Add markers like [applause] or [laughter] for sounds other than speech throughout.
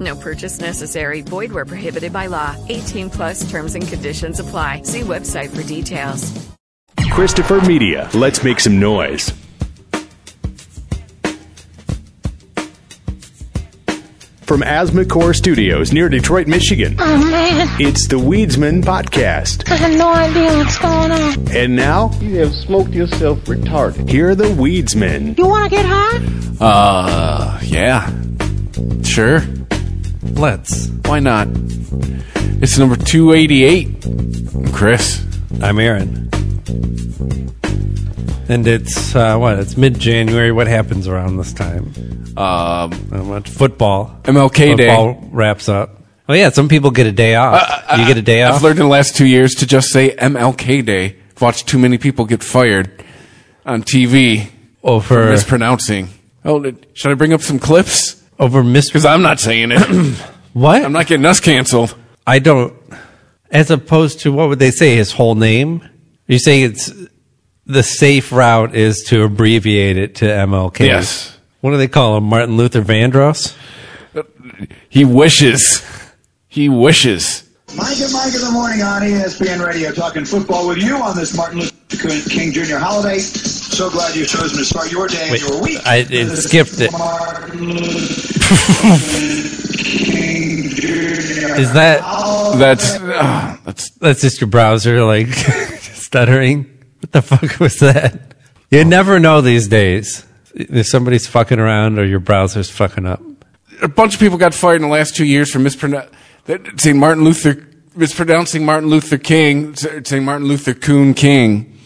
No purchase necessary. Void where prohibited by law. 18 plus terms and conditions apply. See website for details. Christopher Media. Let's make some noise. From Asthmacore Studios near Detroit, Michigan. Oh man, It's the Weedsmen Podcast. I have no idea what's going on. And now, You have smoked yourself retarded. here are the Weedsmen. You want to get high? Uh, yeah. Sure. Let's. Why not? It's number 288. I'm Chris. I'm Aaron. And it's uh, what? It's mid-January. What happens around this time? Um, Not much. Football. MLK Day. Football wraps up. Oh yeah, some people get a day off. you get a day off? I've learned in the last two years to just say MLK Day. I've watched too many people get fired on TV for mispronouncing. Oh, should I bring up some clips? Over Mr. Because I'm not saying it. [clears throat] What? I'm not getting us canceled. I don't. As opposed to what would they say? His whole name? You saying it's the safe route is to abbreviate it to MLK? Yes. What do they call him? Martin Luther Vandross? He wishes. He wishes. Mike and Mike in the morning on ESPN Radio, talking football with you on this Martin Luther King Jr. holiday. So glad you've chosen to start your day Wait, and your week. I- it with skipped it. Martin Luther King Jr. Is that That's uh, that's that's just your browser like [laughs] stuttering? What the fuck was that? You never know these days if somebody's fucking around or your browser's fucking up. a bunch of people got fired in the last two years for mispronouncing saying Martin Luther, mispronouncing Martin Luther King, saying Martin Luther Coon King,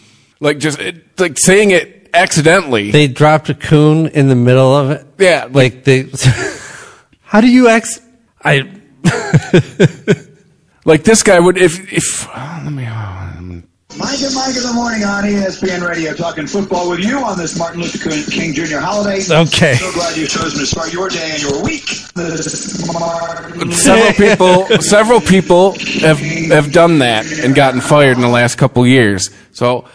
like just it, like saying it accidentally. They dropped a coon in the middle of it. yeah, like Like they. [laughs] How do you ex? I. [laughs] like this guy would if if oh, let me. oh, Mike and Mike in the morning on ESPN Radio, talking football with you on this Martin Luther King Jr. holiday. Okay. So glad you've chosen to start your day and your week. This Martin several people, several people have have done that and gotten fired in the last couple years. So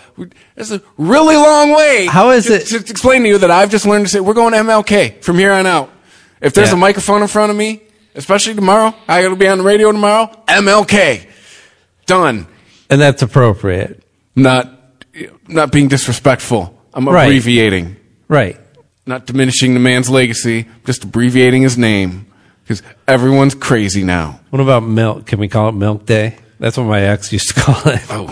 it's a really long way. How is to, it- to explain to you that I've just learned to say we're going MLK from here on out? If there's Yeah. a microphone in front of me, especially tomorrow, I got to be on the radio tomorrow. MLK, done. And that's appropriate, Not not being disrespectful. I'm Right. abbreviating, right? not diminishing the man's legacy, just abbreviating his name because everyone's crazy now. What about milk? Can we call it Milk Day? That's what my ex used to [laughs] call it. Oh.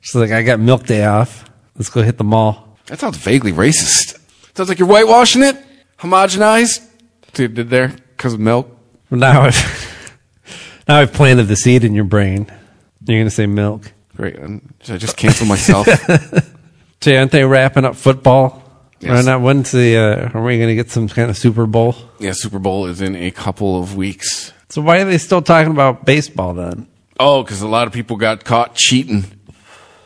She's like, I got Milk Day off. Let's go hit the mall. That sounds vaguely racist. Sounds like you're whitewashing it, homogenized. Did there because of milk. Now I've [laughs] now I've planted the seed in your brain. You're gonna say milk. Great. um, Should I just cancel myself? [laughs] So aren't they wrapping up football? Yes. Or not? When's the? Uh, are we gonna get some kind of Super Bowl? yeah, Super Bowl is in a couple of weeks. So why are they still talking about baseball then? Oh, because a lot of people got caught cheating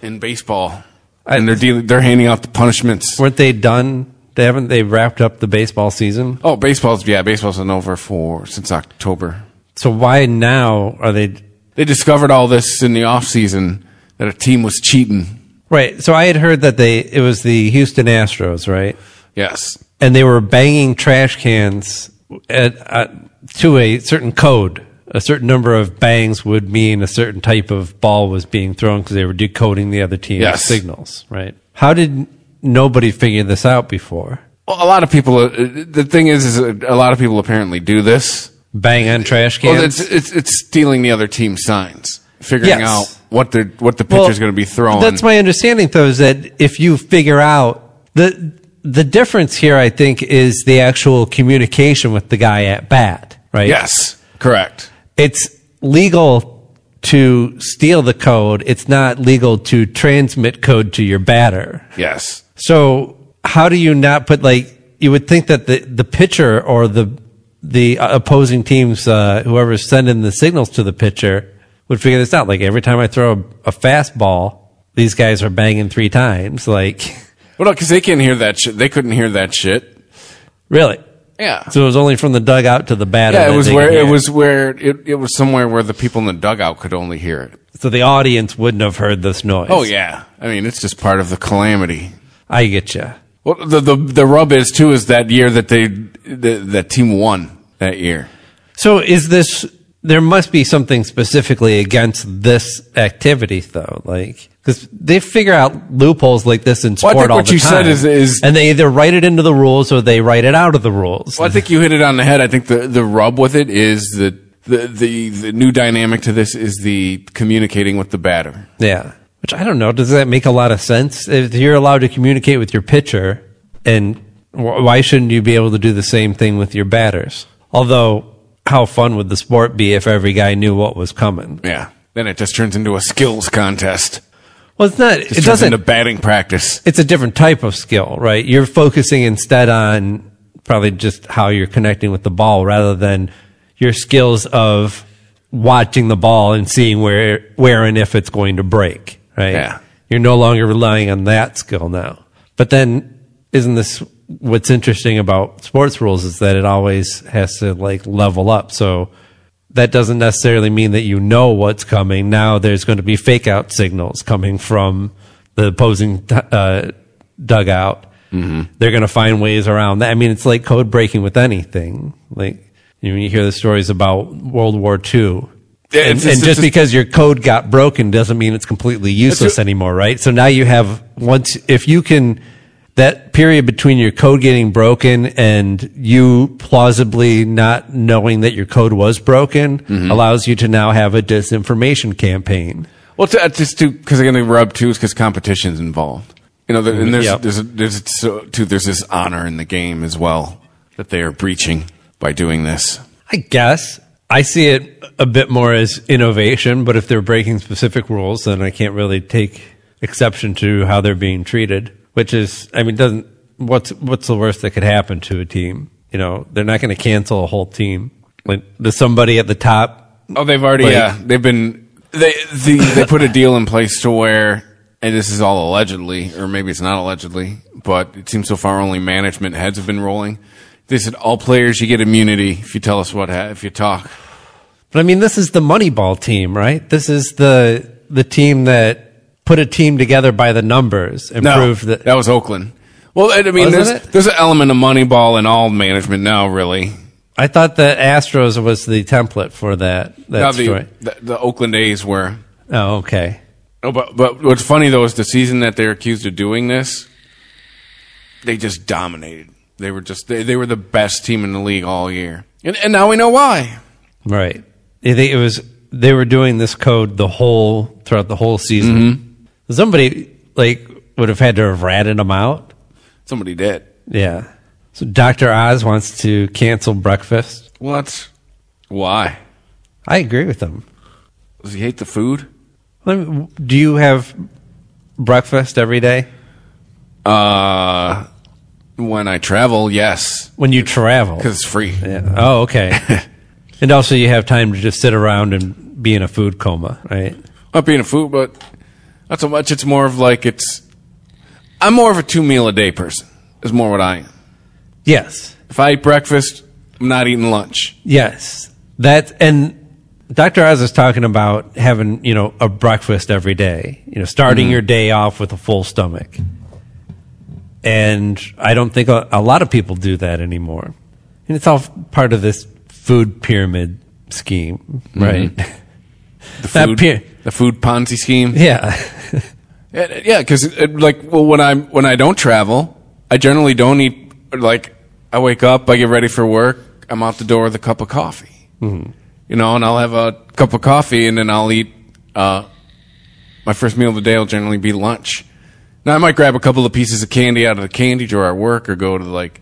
in baseball, I- and they're dealing, they're handing out the punishments. Weren't they done? They haven't. They wrapped up the baseball season. Oh, baseball's yeah, baseball's been over for since October. So why now are they? They discovered all this in the off season that a team was cheating. Right. So I had heard that they it was the Houston Astros, right? Yes. And they were banging trash cans at, at to a certain code. A certain number of bangs would mean a certain type of ball was being thrown because they were decoding the other team's Yes. signals, right? How did nobody figure this out before? Well, a lot of people. Uh, the thing is, is a lot of people apparently do this. Bang on trash Well, cans. it's, it's it's stealing the other team's signs. figuring Yes. out what the what the Well, pitcher's going to be throwing. That's my understanding, though, is that if you figure out the the difference here, I think, is the actual communication with the guy at bat, right? yes, correct. It's legal to steal the code. It's not legal to transmit code to your batter. Yes. So how do you not put like you would think that the the pitcher or the the opposing teams uh, whoever's sending the signals to the pitcher would figure this out. Like every time I throw a, a fastball, these guys are banging three times. Like Well, because they can't hear that shit. They couldn't hear that shit. really? Yeah. So it was only from the dugout to the batter. Yeah, it was where it was where it, it was somewhere where the people in the dugout could only hear it. So the audience wouldn't have heard this noise. Oh yeah, I mean it's just part of the calamity. I get you. Well, the the the rub is too is that year that they the, that team won that year. So is this? There must be something specifically against this activity, though. Like because they figure out loopholes like this in Well, I sport think all what the you time, said is- is- and they either write it into the rules or they write it out of the rules. Well, I think you hit it on the head. I think the the rub with it is that the the the new dynamic to this is the communicating with the batter. Yeah. Which I don't know. Does that make a lot of sense? If you're allowed to communicate with your pitcher, and wh- why shouldn't you be able to do the same thing with your batters? Although, how fun would the sport be if every guy knew what was coming? Yeah. Then it just turns into a skills contest. Well, it's not. It turns doesn't. into batting practice. it's a different type of skill, right? You're focusing instead on probably just how you're connecting with the ball rather than your skills of watching the ball and seeing where where and if it's going to break, right? Yeah. You're no longer relying on that skill now. But then isn't this what's interesting about sports rules is that it always has to like level up. So that doesn't necessarily mean that you know what's coming. Now there's going to be fake out signals coming from the opposing uh, dugout. Mm-hmm. They're going to find ways around that. I mean, it's like code breaking with anything. Like you, know, you hear the stories about World War II. Yeah, and, it's- and it's- just it's- because your code got broken doesn't mean it's completely useless anymore, right? So now you have once if you can that period between your code getting broken and you plausibly not knowing that your code was broken Mm-hmm. allows you to now have a disinformation campaign. Well, to, just to because I'm going to rub too is because competition's involved. You know, there, and there's Yep. there's there's so, too there's this honor in the game as well that they are breaching by doing this. I guess I see it a bit more as innovation, but if they're breaking specific rules, then I can't really take exception to how they're being treated. Which is, I mean, doesn't what's what's the worst that could happen to a team? You know, they're not going to cancel a whole team. Like, does somebody at the top? Oh, they've already Like- yeah they've been they the, they put a deal in place to where and this is all allegedly or maybe it's not allegedly but it seems so far only management heads have been rolling. They said all players you get immunity if you tell us what ha- if you talk. But I mean, this is the Moneyball team, right? This is the the team that put a team together by the numbers and No, proved that. that was Oakland. Well, I mean, there's it? there's an element of Moneyball in all management now, really. I thought that Astros was the template for that. that Now story. the, the the Oakland A's were. Oh, okay. Oh, but but what's funny though is the season that they're accused of doing this, they just dominated. They were just they, they were the best team in the league all year, and and now we know why. Right. I think it was they were doing this code the whole throughout the whole season. Mm-hmm. Somebody like would have had to have ratted them out. Somebody did. Yeah. So Dr. Oz wants to cancel breakfast. What? Why? I agree with him. Does he hate the food? Let me- Do you have breakfast every day Uh, when I travel, yes, when you travel? because it's free. Yeah. Oh, okay. [laughs] and also, you have time to just sit around and be in a food coma, right? Not being a food, but not so much. It's more of like it's. I'm more of a two meal a day person. Is more what I am. Yes. If I eat breakfast, I'm not eating lunch. Yes. That and Dr. Oz is talking about having, you know, a breakfast every day, you know, starting mm-hmm. your day off with a full stomach. And I don't think a, a lot of people do that anymore. And it's all part of this food pyramid scheme, right? The [laughs] food, pe- the food Ponzi scheme. yeah. [laughs] Yeah, because like, well, when I'm when I don't travel, I generally don't eat. Like, I wake up, I get ready for work, I'm out the door with a cup of coffee. Mm-hmm. You know, and I'll have a cup of coffee, and then I'll eat uh, my first meal of the day will generally be lunch. Now I might grab a couple of pieces of candy out of the candy drawer at work, or go to like,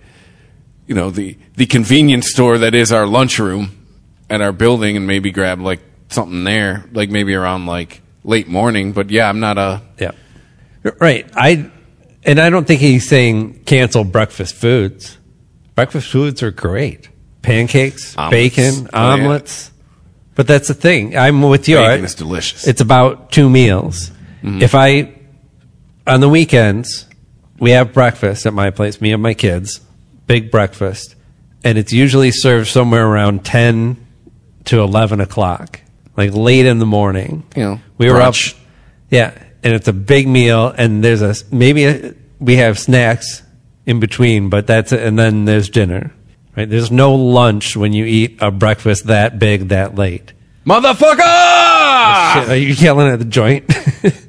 you know, the the convenience store that is our lunchroom at our building, and maybe grab like something there, like maybe around like late morning. But yeah, I'm not a Yeah. Right. I and I don't think he's saying cancel breakfast foods. Breakfast foods are great. Pancakes, Omelets. bacon, Oh, yeah. omelets. But that's the thing. I'm with you. Bacon is delicious. It's about two meals. Mhm. If I on the weekends we have breakfast at my place, me and my kids, big breakfast, and it's usually served somewhere around ten to eleven o'clock, like late in the morning. You know, we were brunch. up, yeah, and it's a big meal, and there's a maybe a, we have snacks in between, but that's it, and then there's dinner. Right? There's no lunch when you eat a breakfast that big that late. Motherfucker! Shit, are you yelling at the joint? [laughs]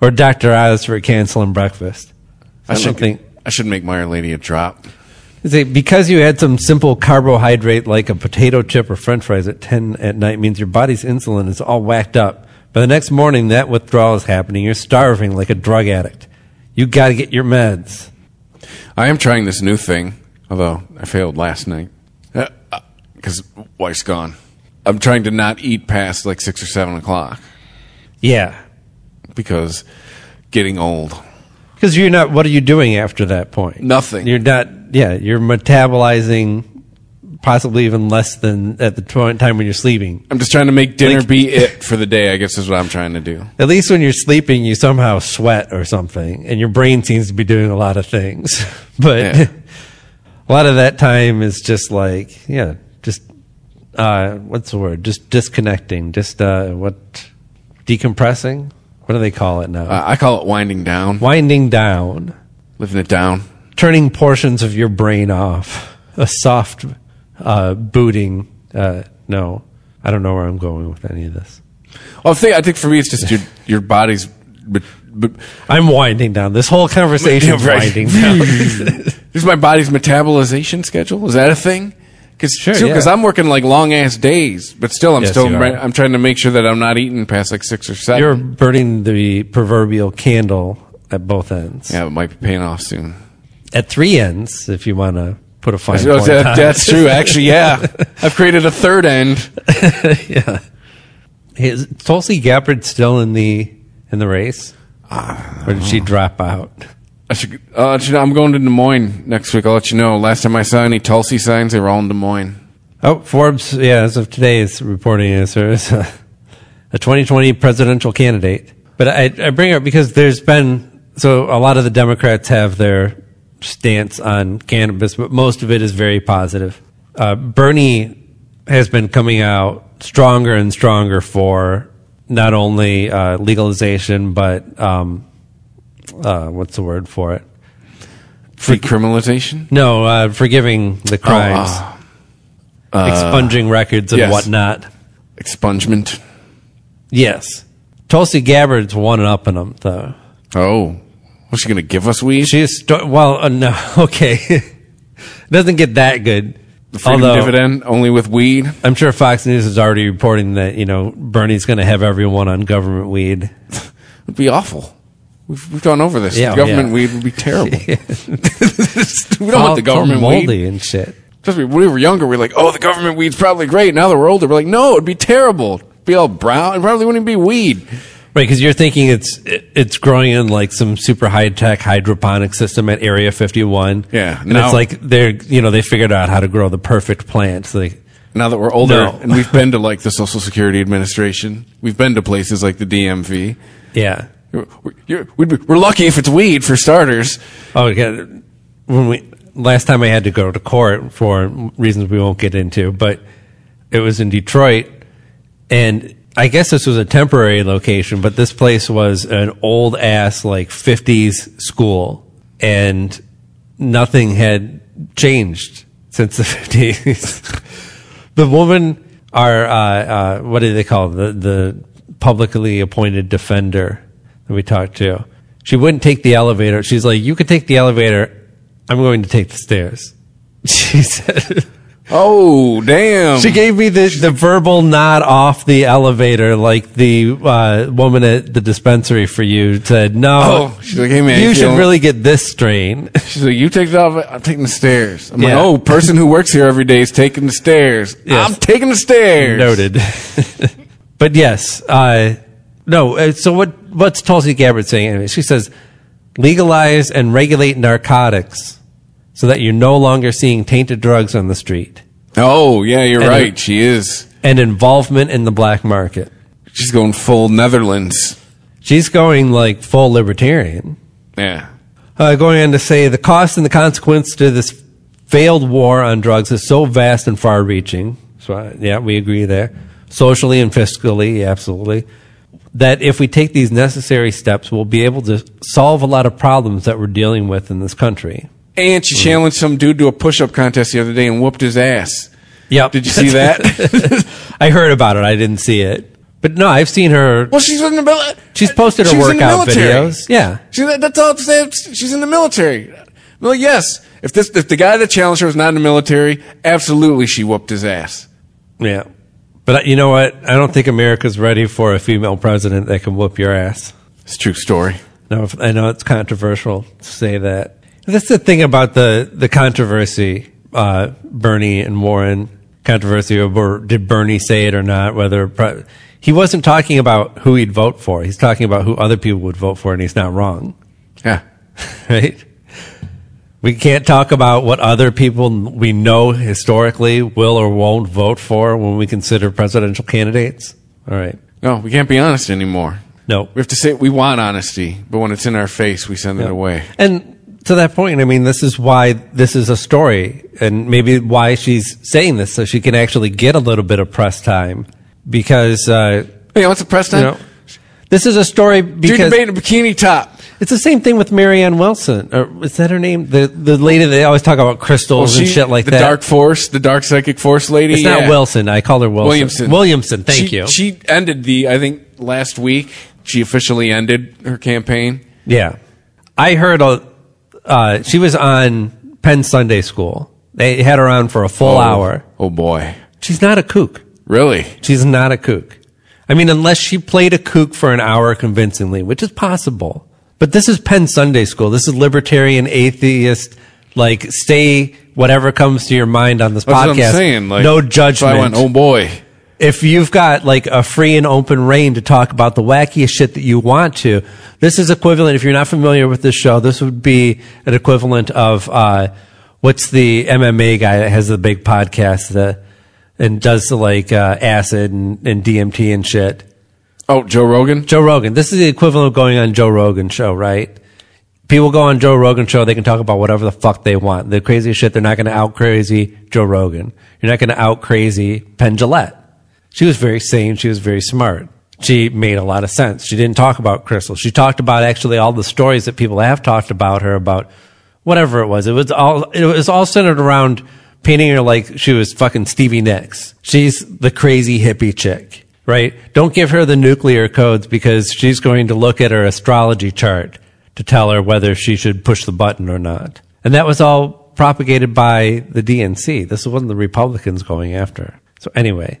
or Dr. Oz for canceling breakfast? I don't should think. I should make my lady a drop. It because you had some simple carbohydrate like a potato chip or french fries at 10 at night means your body's insulin is all whacked up. By the next morning, that withdrawal is happening. You're starving like a drug addict. You got to get your meds. I am trying this new thing, although I failed last night uh, uh, because wife's gone. I'm trying to not eat past like six or seven o'clock Yeah. Because getting old. Because you're not, what are you doing after that point? Nothing. You're not, yeah, you're metabolizing possibly even less than at the time when you're sleeping. I'm just trying to make dinner Like- be it for the day. I guess is what I'm trying to do. At least when you're sleeping, you somehow sweat or something, and your brain seems to be doing a lot of things. [laughs] but Yeah. [laughs] a lot of that time is just like, yeah, just uh, what's the word? Just disconnecting, just uh, what decompressing. What do they call it now? Uh, I call it winding down, Winding down, living it down. turning portions of your brain off. A soft uh, booting. Uh, no, I don't know where I'm going with any of this. Well, I think I think for me it's just your your body's. But, but I'm winding down. This whole conversation is [laughs] winding down. [laughs] is my body's metabolization schedule. Is that a thing? Because Sure, because yeah. I'm working like long ass days, but still I'm Yes, still. I'm trying to make sure that I'm not eating past like six or 7 You're burning the proverbial candle at both ends. yeah, it might be paying off soon. At three ends, if you want to put a fine point that- on it. that's true. [laughs] Actually, yeah, I've created a third end. [laughs] yeah. Is Tulsi Gabbard still in the in the race, ah. or did she drop out? I should. Uh, I'm going to Des Moines next week. I'll let you know. Last time I saw any Tulsi signs, they were all in Des Moines. Oh, Forbes, yeah, as of today, is reporting as a, a 2020 presidential candidate. But I, I bring it up because there's been so a lot of the Democrats have their stance on cannabis, but most of it is very positive. Uh, Bernie has been coming out stronger and stronger for not only uh, legalization, but um, uh, what's the word for it? Decriminalization. No, uh, forgiving the crimes, Oh, uh, expunging records and yes. whatnot. expungement. Yes. Tulsi Gabbard's one up in them, though. Oh, what's she going to give us weed? She's, st- well, uh, no, [laughs] okay. doesn't get that good. The freedom Although, dividend only with weed. I'm sure Fox News is already reporting that, you know, Bernie's going to have everyone on government weed. [laughs] It'd be awful. We've, we've gone over this. Oh, yeah, government yeah. weed would be terrible. [laughs] [laughs] we don't All- want the government all weed. and shit. Especially when we were younger, we are like, oh, the government weed's probably great. Now that we're older, we're like, no, it'd be terrible. It'd be all brown. It probably wouldn't be weed. Right, because you're thinking it's it- it's growing in like some super high tech hydroponic system at Area 51. Yeah, and now- it's like they're you know they figured out how to grow the perfect plants. Like Now that we're older No. and we've been to like the Social Security Administration, we've been to places like the DMV. [laughs] yeah, you're, we're lucky if it's weed for starters. Oh, yeah. When we last time I had to go to court for reasons we won't get into, but it was in Detroit, and I guess this was a temporary location, but this place was an old ass like '50s school, and nothing had changed since the [laughs] '50s. the woman, our uh, uh, what do they call it? the the publicly appointed defender that we talked to? She wouldn't take the elevator. She's like, "You could take the elevator. I'm going to take the stairs." [laughs] She said, Oh, damn. She gave me the, the verbal nod off the elevator, like the uh, woman at the dispensary for you said, "No, Oh, she's like, hey, man, you should really get this strain." [laughs] She's like, you take the elevator, I'm taking the stairs. I'm Yeah. like, oh, person who works here every day is taking the stairs. [laughs] Yes. I'm taking the stairs. Noted. but yes, uh, no. uh, So what? What's Tulsi Gabbard saying? Anyway, she says, legalize and regulate narcotics so that you're no longer seeing tainted drugs on the street Oh, yeah, you're And right. she is. and involvement in the black market. She's going full Netherlands. She's going like full libertarian. Yeah. Uh, going on to say the cost and the consequence to this failed war on drugs is so vast and far reaching. So, uh, yeah, we agree there. Socially and fiscally, absolutely. That if we take these necessary steps, we'll be able to solve a lot of problems that we're dealing with in this country. And she challenged some dude to a push-up contest the other day and whooped his ass. Yep. Did you see [laughs] that? [laughs] I heard about it. I didn't see it. But no, I've seen her. well, she's in the military. She's posted her She's in the workout military. videos. Yeah. She, that's all I'm saying. She's in the military. Well, yes. If this, if the guy that challenged her was not in the military, absolutely she whooped his ass. Yeah. But uh, you know what? I don't think America's ready for a female president that can whoop your ass. It's a true story. No, I know it's controversial to say that. That's the thing about the the controversy, uh, Bernie and Warren controversy over did Bernie say it or not? Whether pre- he wasn't talking about who he'd vote for, he's talking about who other people would vote for, and he's not wrong, Yeah. [laughs] right? We can't talk about what other people we know historically will or won't vote for when we consider presidential candidates. All right. No, we can't be honest anymore. No. We have to say we want honesty, but when it's in our face, we send it away. And to that point, I mean, this is why this is a story, and maybe why she's saying this so she can actually get a little bit of press time. Because, uh, Hey, what's the press you time? know, this is a story Dude because debating a bikini top. It's the same thing with Marianne Wilson. Or is that her name? The the lady they always talk about crystals and she- shit like the that. The dark force, the dark psychic force lady. it's yeah. not Wilson. I call her Wilson. Williamson. Williamson. Thank She- you. She ended the. I think last week she officially ended her campaign. Yeah. I heard a, uh, she was on Penn Sunday School. They had her on for a full Oh. hour. Oh boy, She's not a kook. really? She's not a kook. I mean, unless she played a kook for an hour convincingly, which is possible. But this is Penn Sunday School. This is libertarian, atheist, like, stay whatever comes to your mind on this That's podcast. what I'm saying. Like, no so judgment. I went, oh boy. if you've got like a free and open reign to talk about the wackiest shit that you want to, this is equivalent. If you're not familiar with this show, this would be an equivalent of uh, what's the MMA guy that has the big podcast that and does the like uh, acid and, and DMT and shit. Oh, Joe Rogan. Joe Rogan. This is the equivalent of going on Joe Rogan show, right? People go on Joe Rogan show, they can talk about whatever the fuck they want. The craziest shit, they're not going to out crazy Joe Rogan. You're not going to out crazy Penn Jillette. She was very sane. She was very smart. She made a lot of sense. She didn't talk about Crystal. She talked about actually all the stories that people have talked about her about whatever it was. It was all, it was all centered around painting her like she was fucking Stevie Nicks. She's the crazy hippie chick, right? Don't give her the nuclear codes because she's going to look at her astrology chart to tell her whether she should push the button or not. And that was all propagated by the DNC. This wasn't the Republicans going after. So anyway,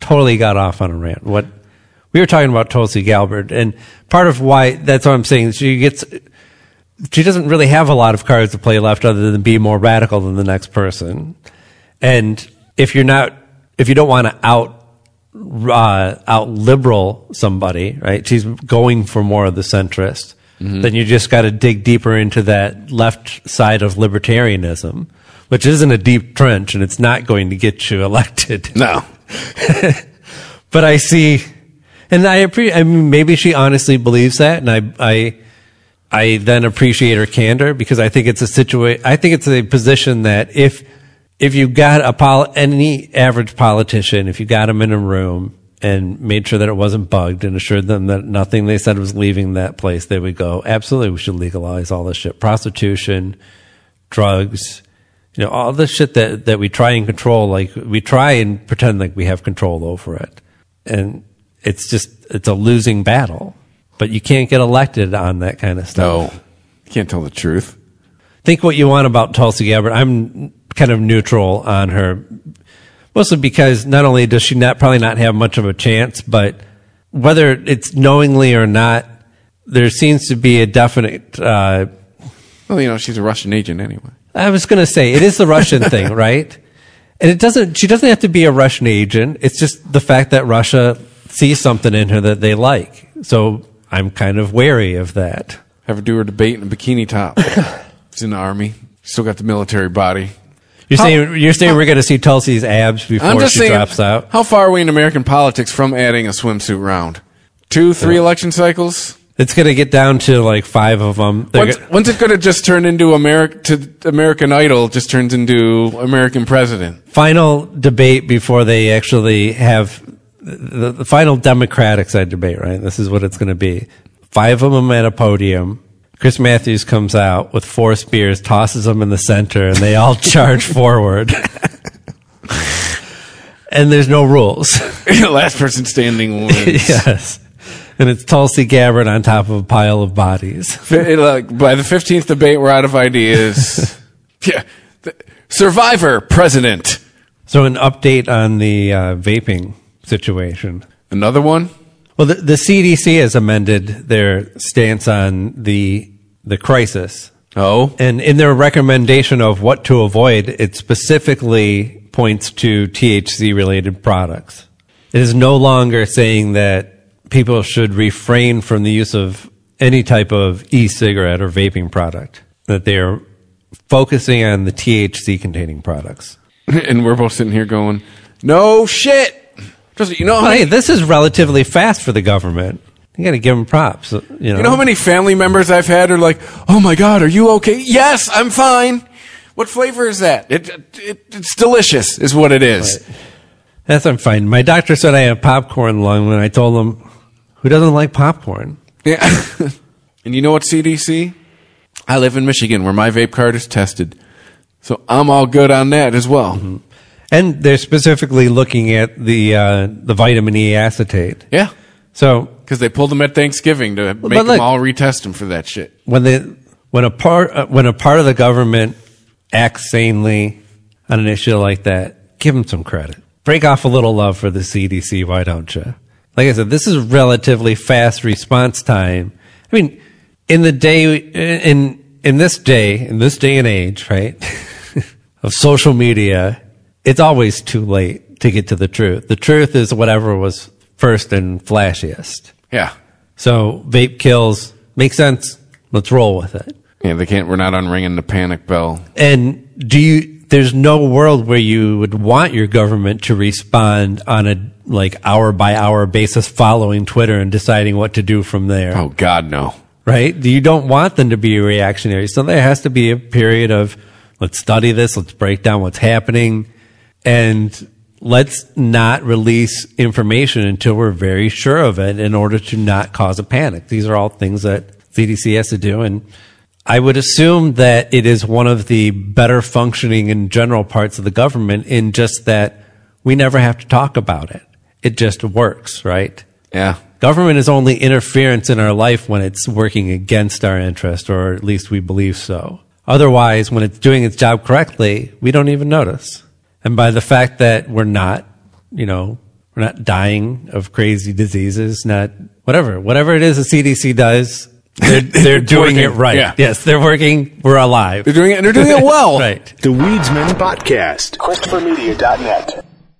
totally got off on a rant. What we were talking about Tulsi Gabbard, and part of why that's what I'm saying. She gets, she doesn't really have a lot of cards to play left other than be more radical than the next person. And if you're not, if you don't want to out, uh, out liberal somebody, right? She's going for more of the centrist. Then you just got to dig deeper into that left side of libertarianism, which isn't a deep trench, and it's not going to get you [laughs] elected. No. [laughs] but I see, and I appreciate. I mean, maybe she honestly believes that, and I, I, I then appreciate her candor because I think it's a situation. I think it's a position that if, if you got a pol- any average politician, if you got them in a room and made sure that it wasn't bugged and assured them that nothing they said was leaving that place, they would go, absolutely, we should legalize all this shit, prostitution, drugs, you know, all the shit that, that we try and control, like we try and pretend like we have control over it. And it's just, it's a losing battle. But you can't get elected on that kind of stuff. No. You can't tell the truth. Think what you want about Tulsi Gabbard. I'm kind of neutral on her, mostly because not only does she not probably not have much of a chance, but whether it's knowingly or not, there seems to be a definite. Uh, well, you know, she's a Russian agent anyway. I was going to say it is the Russian [laughs] thing, right? And it doesn't. She doesn't have to be a Russian agent. It's just the fact that Russia sees something in her that they like. So I'm kind of wary of that. Have her do her debate in a bikini top. [laughs] She's in the army. Still got the military body. You're saying you're saying we're going to see Tulsi's abs before she saying, drops out. How far are we in American politics from adding a swimsuit round? Two, three election cycles. It's going to get down to like five of them. They're When's, go- when's it going to just turn into America to American Idol? Just turns into American President. final debate before they actually have the, the final Democratic side debate, right? This is what it's going to be. Five of them at a podium. Chris Matthews comes out with four spears, tosses them in the center, and they all [laughs] charge forward. and there's no rules. [laughs] Last person standing [laughs] wins. yes. And it's Tulsi Gabbard on top of a pile of bodies. Fi- like, by the fifteenth debate, we're out of ideas. yeah, Survivor President. So, an update on the uh, vaping situation. Another one. Well, the, the CDC has amended their stance on the the crisis, Oh, and in their recommendation of what to avoid, it specifically points to THC related products. It is no longer saying that people should refrain from the use of any type of e-cigarette or vaping product. That they are focusing on the THC containing products. [laughs] and we're both sitting here going, "No shit." Just, you know, how many, hey, this is relatively fast for the government. You got to give them props. You know, you know how many family members I've had are like, "Oh my god, are you okay?" Yes, I'm fine. What flavor is that? It, it it's delicious, is what it is. That's I'm fine. My doctor said I have popcorn lung when I told him, who doesn't like popcorn? Yeah. [laughs] and you know what, CDC? I live in Michigan where my vape card is tested. So I'm all good on that as well. Mm-hmm. And they're specifically looking at the uh, the vitamin E acetate. Yeah. So Because they pulled them at Thanksgiving to make them all retest them for that shit. when they when a part uh, when a part of the government acts sanely on an issue like that, give them some credit. Break off a little love for the CDC. Why don't you? Like I said, this is relatively fast response time. I mean, in the day in in this day in this day and age, right, [laughs] of social media, it's always too late to get to the truth. The truth is whatever was first and flashiest. Yeah. So vape kills makes sense. Let's roll with it. Yeah, they can't, we're not unringing the panic bell. And do you? There's no world where you would want your government to respond on a like hour by hour basis, following Twitter and deciding what to do from there. Oh, God, no. Right? You don't want them to be reactionary. So there has to be a period of let's study this, let's break down what's happening, and let's not release information until we're very sure of it in order to not cause a panic. These are all things that CDC has to do. And I would assume that it is one of the better functioning in general parts of the government in just that we never have to talk about it. It just works, right? Yeah. Government is only interference in our life when it's working against our interest, or at least we believe so. Otherwise, when it's doing its job correctly, we don't even notice. And by the fact that we're not, you know, we're not dying of crazy diseases, not whatever, whatever it is the CDC does, [laughs] they're, they're doing it right. yeah. Yes, they're working. We're alive. They're doing it, and they're doing it [laughs] well. right. The Weedsmen Podcast. ChristopherMedia.net.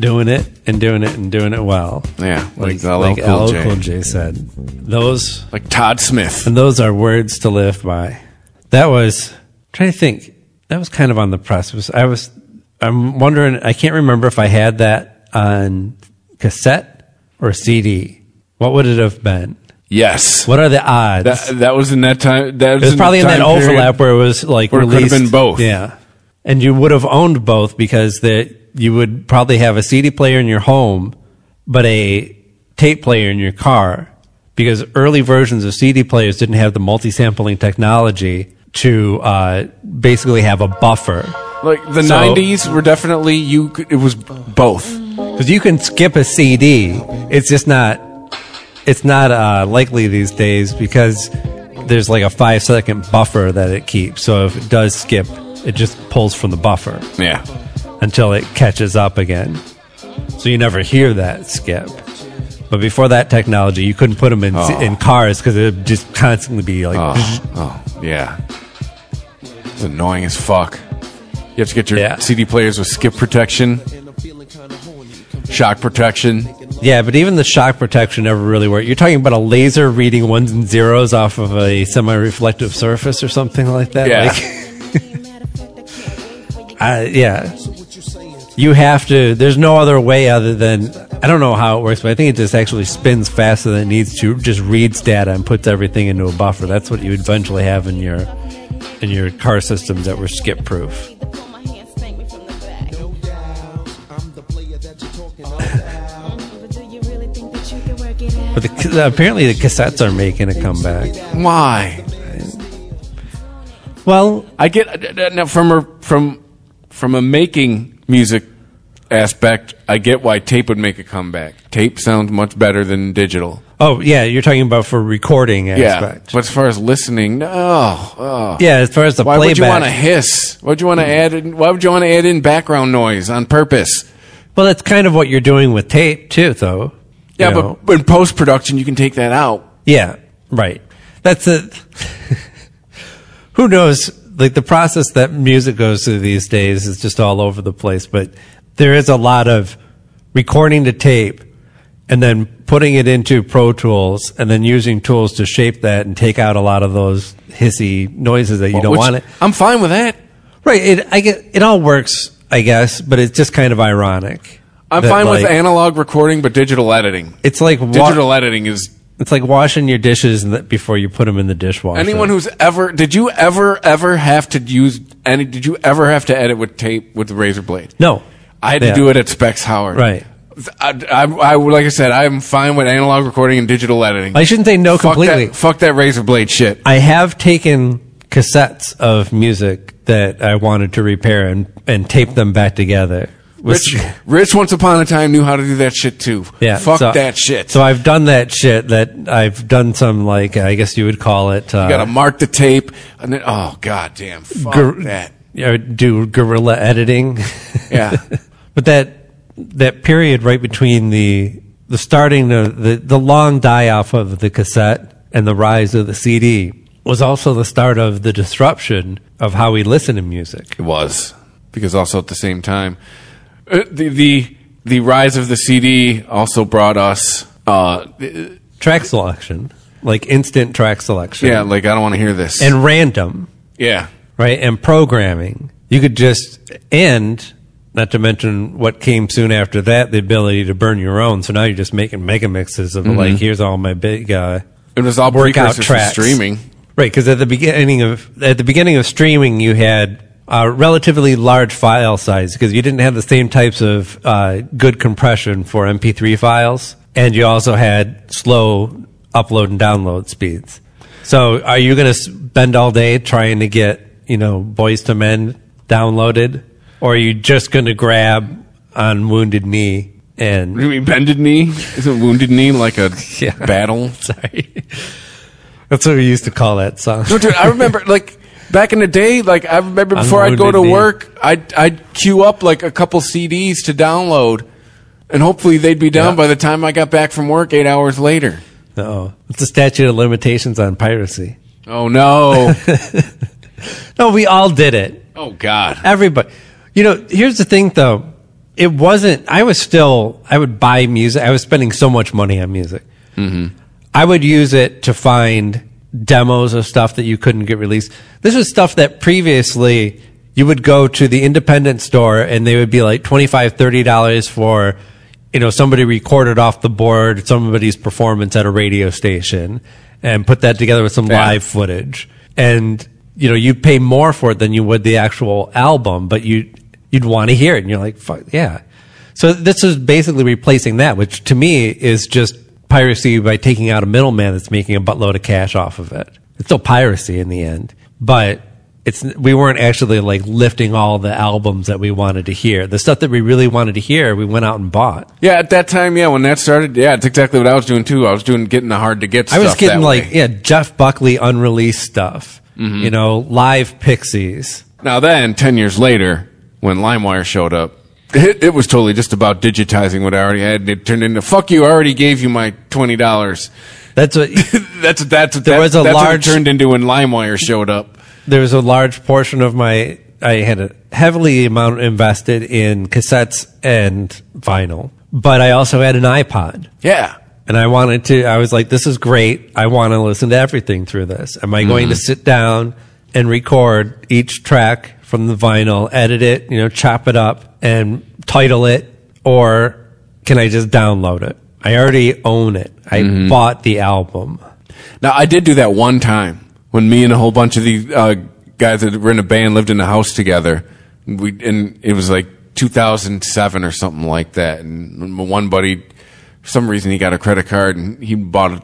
Doing it and doing it and doing it well. Yeah, like, like, LL like Cool LL J. Cool J said. Those like Todd Smith, and those are words to live by. That was I'm trying to think. That was kind of on the precipice. I was. I'm wondering. I can't remember if I had that on cassette or CD. What would it have been? Yes. What are the odds? That, that was in that time. That it was in probably in that overlap where it was like where it could have been both. Yeah, and you would have owned both because that you would probably have a CD player in your home, but a tape player in your car. Because early versions of CD players didn't have the multi-sampling technology to uh, basically have a buffer. Like the So- '90s were definitely you. It was both. Because you can skip a CD. It's just not. It's not uh, likely these days because there's like a five second buffer that it keeps. So if it does skip, it just pulls from the buffer. Yeah. Until it catches up again. So you never hear that skip. But before that technology, you couldn't put them in Oh. in cars because it would just constantly be like. Oh, oh yeah. It's annoying as fuck. You have to get your CD players with skip protection, shock protection. Yeah, but even the shock protection never really worked. You're talking about a laser reading ones and zeros off of a semi-reflective surface or something like that. Yeah. Like, [laughs] uh, yeah. You have to. There's no other way other than I don't know how it works, but I think it just actually spins faster than it needs to. Just reads data and puts everything into a buffer. That's what you would eventually have in your in your car systems that were skip proof. But the, apparently the cassettes are making a comeback. Why? Well, I get uh, now from a from from a making music aspect. I get why tape would make a comeback. Tape sounds much better than digital. Oh yeah, you're talking about for recording aspect. Yeah, but as far as listening, no. Oh. Yeah, as far as the why would you want to hiss? Why would you want to add? In, why would you want to add in background noise on purpose? Well, that's kind of what you're doing with tape too, though. Yeah, You know? but in post production, you can take that out. Yeah, right. That's it. [laughs] Who knows? Like the process that music goes through these days is just all over the place. But there is a lot of recording to tape and then putting it into Pro Tools and then using tools to shape that and take out a lot of those hissy noises that you Well, don't want it. I'm fine with that. Right. It, I get, it all works, I guess, but it's just kind of ironic. I'm fine with analog recording, but digital editing. It's like wa- digital editing is It's like washing your dishes before you put them in the dishwasher. anyone who's ever. Did you ever ever have to use any? Did you ever have to edit with tape with the razor blade? No. I had Yeah. to do it at Specs Howard. Right. I, I, I- like I said, I'm fine with analog recording and digital editing. I shouldn't say no fuck completely. That, fuck that razor blade shit. I have taken cassettes of music that I wanted to repair and, and tape them back together. Rich, Rich, once upon a time, knew how to do that shit too. Yeah, Fuck so- that shit. So I've done that shit. That I've done some like I guess you would call it. Uh, you gotta mark the tape, and then oh god damn, fuck gor- that. yeah, do guerrilla editing. Yeah. [laughs] but that that period right between the the starting of the the long die off of the cassette and the rise of the CD was also the start of the disruption of how we listen to music. It was because also at the same time, uh, the the the rise of the CD also brought us. Uh, Track selection, like instant track selection. yeah, like I don't want to hear this. and random, yeah, right? And programming. You could just end, not to mention what came soon after that, the ability to burn your own. So now you're just making mega mixes of Mhm. like, here's all my big uh, it was all workout tracks. streaming. Right, because at the beginning of at the beginning of streaming, you had uh, relatively large file size because you didn't have the same types of uh, good compression for MP3 files, and you also had slow upload and download speeds. So, are you going to spend all day trying to get you know Boyz II Men downloaded, or are you just going to grab on Wounded Knee and You mean bended knee? Isn't wounded knee like a [laughs] battle? [laughs] Sorry. That's what we used to call that song. No, dude, I remember [laughs] like back in the day. Like I remember before I'd go to work, I'd I'd queue up like a couple CDs to download, and hopefully they'd be done Yeah. by the time I got back from work eight hours later. Oh, it's the statute of limitations on piracy. Oh no! No, we all did it. oh god! Everybody. You know, here's the thing though. It wasn't, I was still, I would buy music. I was spending so much money on music. Mm-hmm. I would use it to find demos of stuff that you couldn't get released. This was stuff that previously you would go to the independent store and they would be like $25, $30 for, you know, somebody recorded off the board somebody's performance at a radio station and put that together with some Yeah. live footage. And, you know, you pay more for it than you would the actual album, but you, you'd want to hear it. And you're like, fuck, yeah. So this is basically replacing that, which to me is just piracy by taking out a middleman that's making a buttload of cash off of it. It's still piracy in the end, but it's we weren't actually like lifting all the albums that we wanted to hear. The stuff that we really wanted to hear, we went out and bought. Yeah, at that time, yeah, when that started, yeah, it's exactly what I was doing too. I was doing getting the hard to get. Stuff. I was getting like way. yeah, Jeff Buckley unreleased stuff. Mm-hmm. You know, live Pixies. Now then, ten years later, when LimeWire showed up, it, it was totally just about digitizing what I already had. It turned into "fuck you." I already gave you my twenty dollars. That's what [laughs] that's that's There that- was a that's what it large- turned into when LimeWire showed up. there was a large portion of my I had a heavily amount invested in cassettes and vinyl, but I also had an iPod. Yeah. And I wanted to I was like this is great. I want to listen to everything through this. Am I going to Mhm. sit down and record each track from the vinyl, edit it, you know, chop it up and title it or can I just download it? I already own it. I Mhm. bought the album. Now I did do that one time when me and a whole bunch of these uh, guys that were in a band lived in a house together. We and it was like 2007 or something like that. And one buddy, for some reason, he got a credit card and he bought a,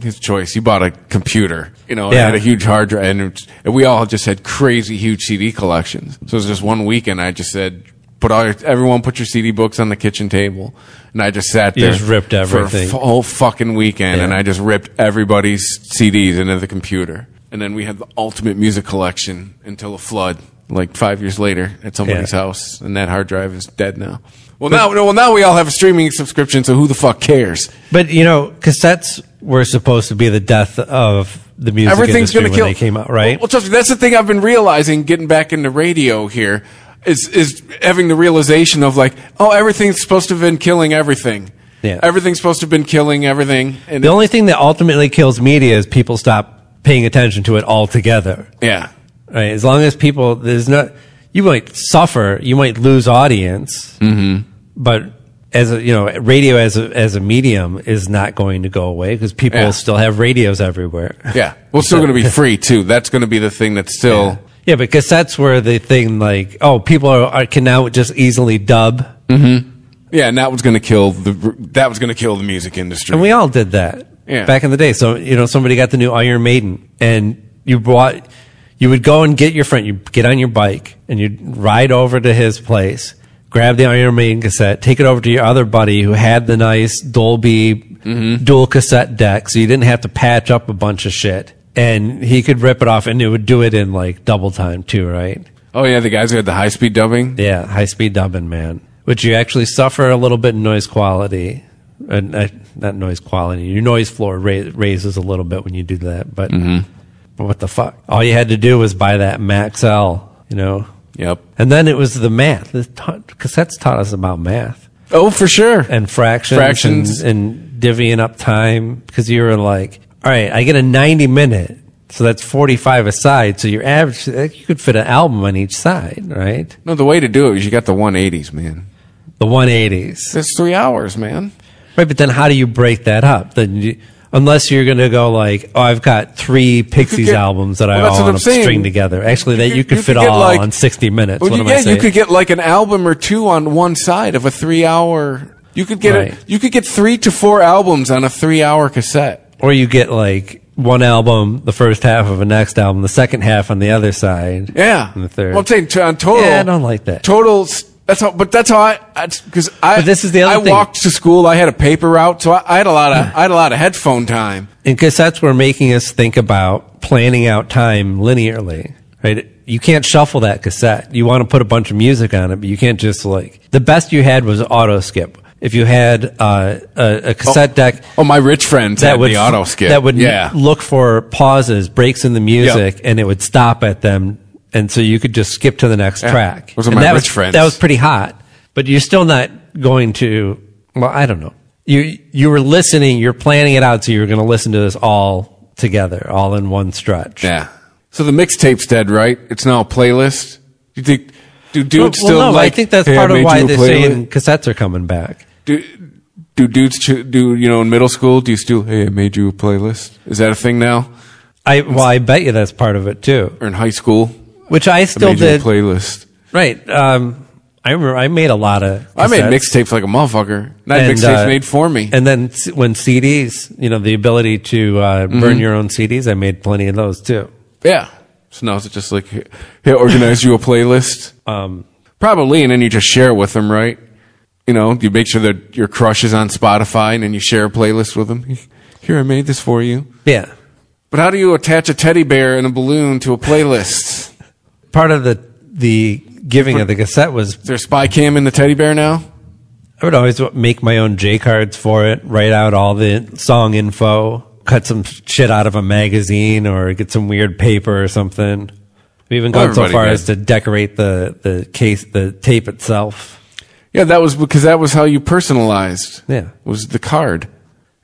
his choice. He bought a computer, you know, and Yeah. had a huge hard drive, and, it- and we all just had crazy huge CD collections. So it was just one weekend. I just said. Put all your, everyone put your CD books on the kitchen table, and I just sat You there. just ripped for a everything. whole fucking weekend, Yeah. and I just ripped everybody's CDs into the computer. And then we had the ultimate music collection until a flood, like five years later, at somebody's Yeah. house, and that hard drive is dead now. Well, now, well, now we all have a streaming subscription, so who the fuck cares? But you know, cassettes were supposed to be the death of the music Everything's industry when kill. they came out, right? Well, well, trust me, that's the thing I've been realizing getting back into radio here is is having the realization of like, oh, everything's supposed to have been killing everything. Yeah. Everything's supposed to have been killing everything. And the only thing that ultimately kills media is people stop paying attention to it altogether. yeah. Right? As long as people, there's not, you might suffer, you might lose audience, Mm-hmm. but as a, you know, radio as a, as a medium is not going to go away because people Yeah. still have radios everywhere. Yeah. Well, it's still going to be [laughs] free too. That's going to be the thing that's still. Yeah, but cassettes were the thing like, oh, people are, are, can now just easily dub. Mm-hmm. Yeah, and that was going to kill the that was going to kill the music industry. And we all did that Yeah. back in the day. So, you know, somebody got the new Iron Maiden and you bought, you would go and get your friend, you get on your bike and you'd ride over to his place, grab the Iron Maiden cassette, take it over to your other buddy who had the nice Dolby Mm-hmm. dual cassette deck. So you didn't have to patch up a bunch of shit and he could rip it off and it would do it in like double time too, right? oh yeah, the guys who had the high speed dubbing. Yeah, high speed dubbing, man. Which you actually suffer a little bit in noise quality. Uh, not, not noise quality. Your noise floor ra- raises a little bit when you do that. But, Mm-hmm. but what the fuck? All you had to do was buy that Maxell, you know? Yep. And then it was the math. The cassettes taught us about math. Oh, for sure. And fractions, Fractions. And, and divvying up time. Because you were like, all right, I get a 90 minute. So that's 45 a side. So your average, you could fit an album on each side, right? No, the way to do it is you got the 180s, man. The 180s. That's three hours, man. Right, but then how do you break that up? Then you, Unless you're going to go like, oh, I've got three Pixies get- albums that I well, that's all want to string together. Actually, that you could you fit could all like- on 60 minutes. Well, what am yeah, I you could get like an album or two on one side of a three-hour. You could get Right. a, you could get three to four albums on a three-hour cassette. or you get like one album, the first half of a next album, the second half on the other side. Yeah, And the third. Well, I'm saying to, on total. Yeah, I don't like that. Total. s- That's how. But that's how I. Because I. But this is the other I thing. walked to school. I had a paper route, so I, I had a lot of. I had a lot of headphone time. And cassettes were making us think about planning out time linearly, right? You can't shuffle that cassette. You want to put a bunch of music on it, but you can't just like, the best you had was auto skip. If you had uh, a, a cassette deck Oh, my rich friends that had would the auto skip. that would yeah. look for pauses, breaks in the music, and it would stop at them, and so you could just skip to the next Yeah. track. Those are and my that rich was, friends. That was pretty hot, but you're still not going to. Well, I don't know. You you were listening. You're planning it out, so you're going to listen to this all together, all in one stretch. Yeah. So the mixtape's dead, right? It's now a playlist. You think? Do dudes well, still well, no, like? I think that's "Hey, part of why they're playlist"? saying cassettes are coming back. Do, do dudes do you know in middle school? Do you still? Hey, I made you a playlist. Is that a thing now? I well, I bet you that's part of it too. Or in high school? Which I still a did. playlist. Right. Um, I remember I made a lot of. I made mixtapes like a motherfucker. Not mixtapes uh, made for me. And then when CDs, you know, the ability to uh, burn Mhm. your own CDs, I made plenty of those too. Yeah. So now is it just like, hey, organize you a playlist? Um, Probably, and then you just share it with them, right? You know, you make sure that your crush is on Spotify, and then you share a playlist with them. Here, I made this for you. Yeah. But how do you attach a teddy bear and a balloon to a playlist? Part of the the giving of the cassette was Is there a spy cam in the teddy bear now? I would always make my own J cards for it, write out all the song info, cut some shit out of a magazine, or get some weird paper or something. We've even Well, gone so everybody far did. as to decorate the the case, the tape itself. Yeah, that was because that was how you personalized. Yeah. Was the card.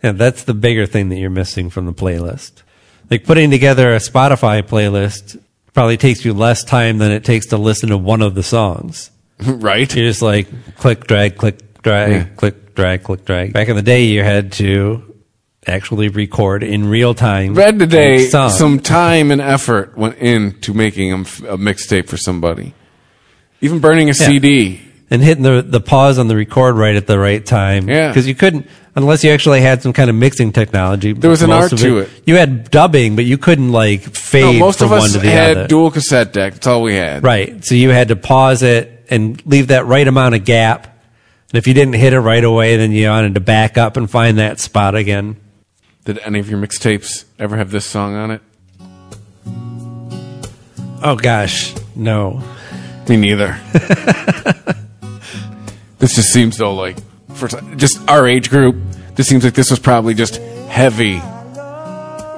Yeah, that's the bigger thing that you're missing from the playlist. Like putting together a Spotify playlist probably takes you less time than it takes to listen to one of the songs. [laughs] right. You're just like click, drag, click, drag, Yeah. click, drag, click, drag. Back in the day, you had to actually record in real time. Read today, some time and effort went into making a, a mixtape for somebody. Even burning a Yeah. CD. And hitting the the pause on the record right at the right time. Yeah. because you couldn't unless you actually had some kind of mixing technology. There was an art of to it. You had dubbing, but you couldn't like fade No, most from of one us to the had other. dual cassette deck. That's all we had. Right. So you had to pause it and leave that right amount of gap. And if you didn't hit it right away, then you wanted to back up and find that spot again. Did any of your mixtapes ever have this song on it? Oh gosh, no. Me neither. [laughs] this just seems though like for just our age group. This seems like this was probably just heavy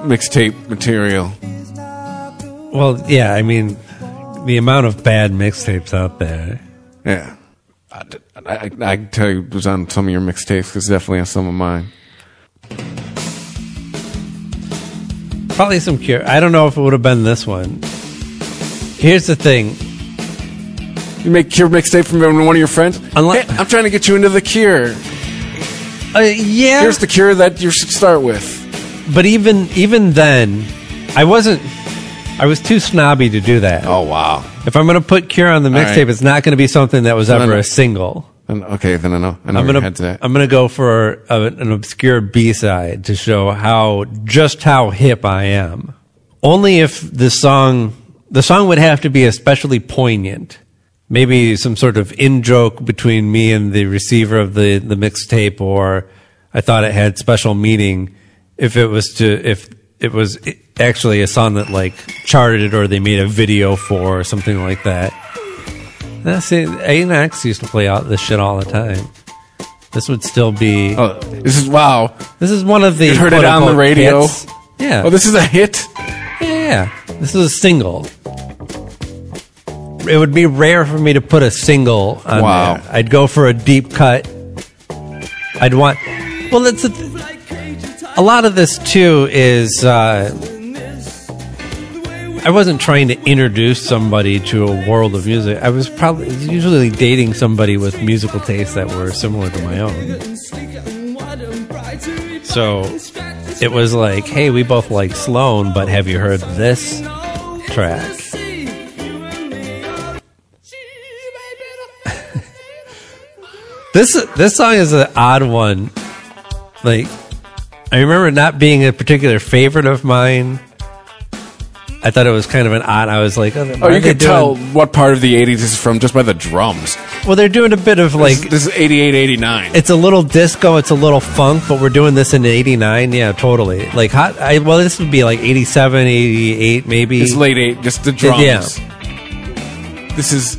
mixtape material. Well, yeah. I mean, the amount of bad mixtapes out there. Yeah, I, I, I can tell you it was on some of your mixtapes because definitely on some of mine. Probably some Cure. I don't know if it would have been this one. Here's the thing. You make Cure mixtape from one of your friends. Unless- Hey, I'm trying to get you into the Cure. Uh, yeah. Here's the Cure that you should start with. but even even then, I wasn't. I was too snobby to do that. Oh wow! If I'm going to put Cure on the mixtape, right. it's not going to be something that was no, ever a single. Then- okay, then I know. I I'm gonna head's. I'm gonna go for a, an obscure B side to show how just how hip I am. Only if the song the song would have to be especially poignant. Maybe some sort of in joke between me and the receiver of the the mixtape, or I thought it had special meaning. If it was to if it was actually a song that like charted or they made a video for or something like that. That's it. A&X used to play out this shit all the time. This would still be. Oh, this is wow. This is one of the. You heard it on the radio. hits. Yeah. Oh, this is a hit. yeah. This is a single. It would be rare for me to put a single on Wow. there. I'd go for a deep cut. I'd want. Well, that's the th- a lot of this too is. Uh, I wasn't trying to introduce somebody to a world of music. I was probably usually dating somebody with musical tastes that were similar to my own. So it was like, hey, we both like Sloan, but have you heard this track? This this song is an odd one. Like, I remember not being a particular favorite of mine. I thought it was kind of an odd. I was like, oh, Oh, you could tell what part of the 80s this is from just by the drums. Well, they're doing a bit of like This, this is 88, 89. It's a little disco, it's a little funk, but we're doing this in '89. Yeah, totally. Like hot. I, well, this would be like '87, '88, maybe. It's late 8, just the drums. Yeah. This is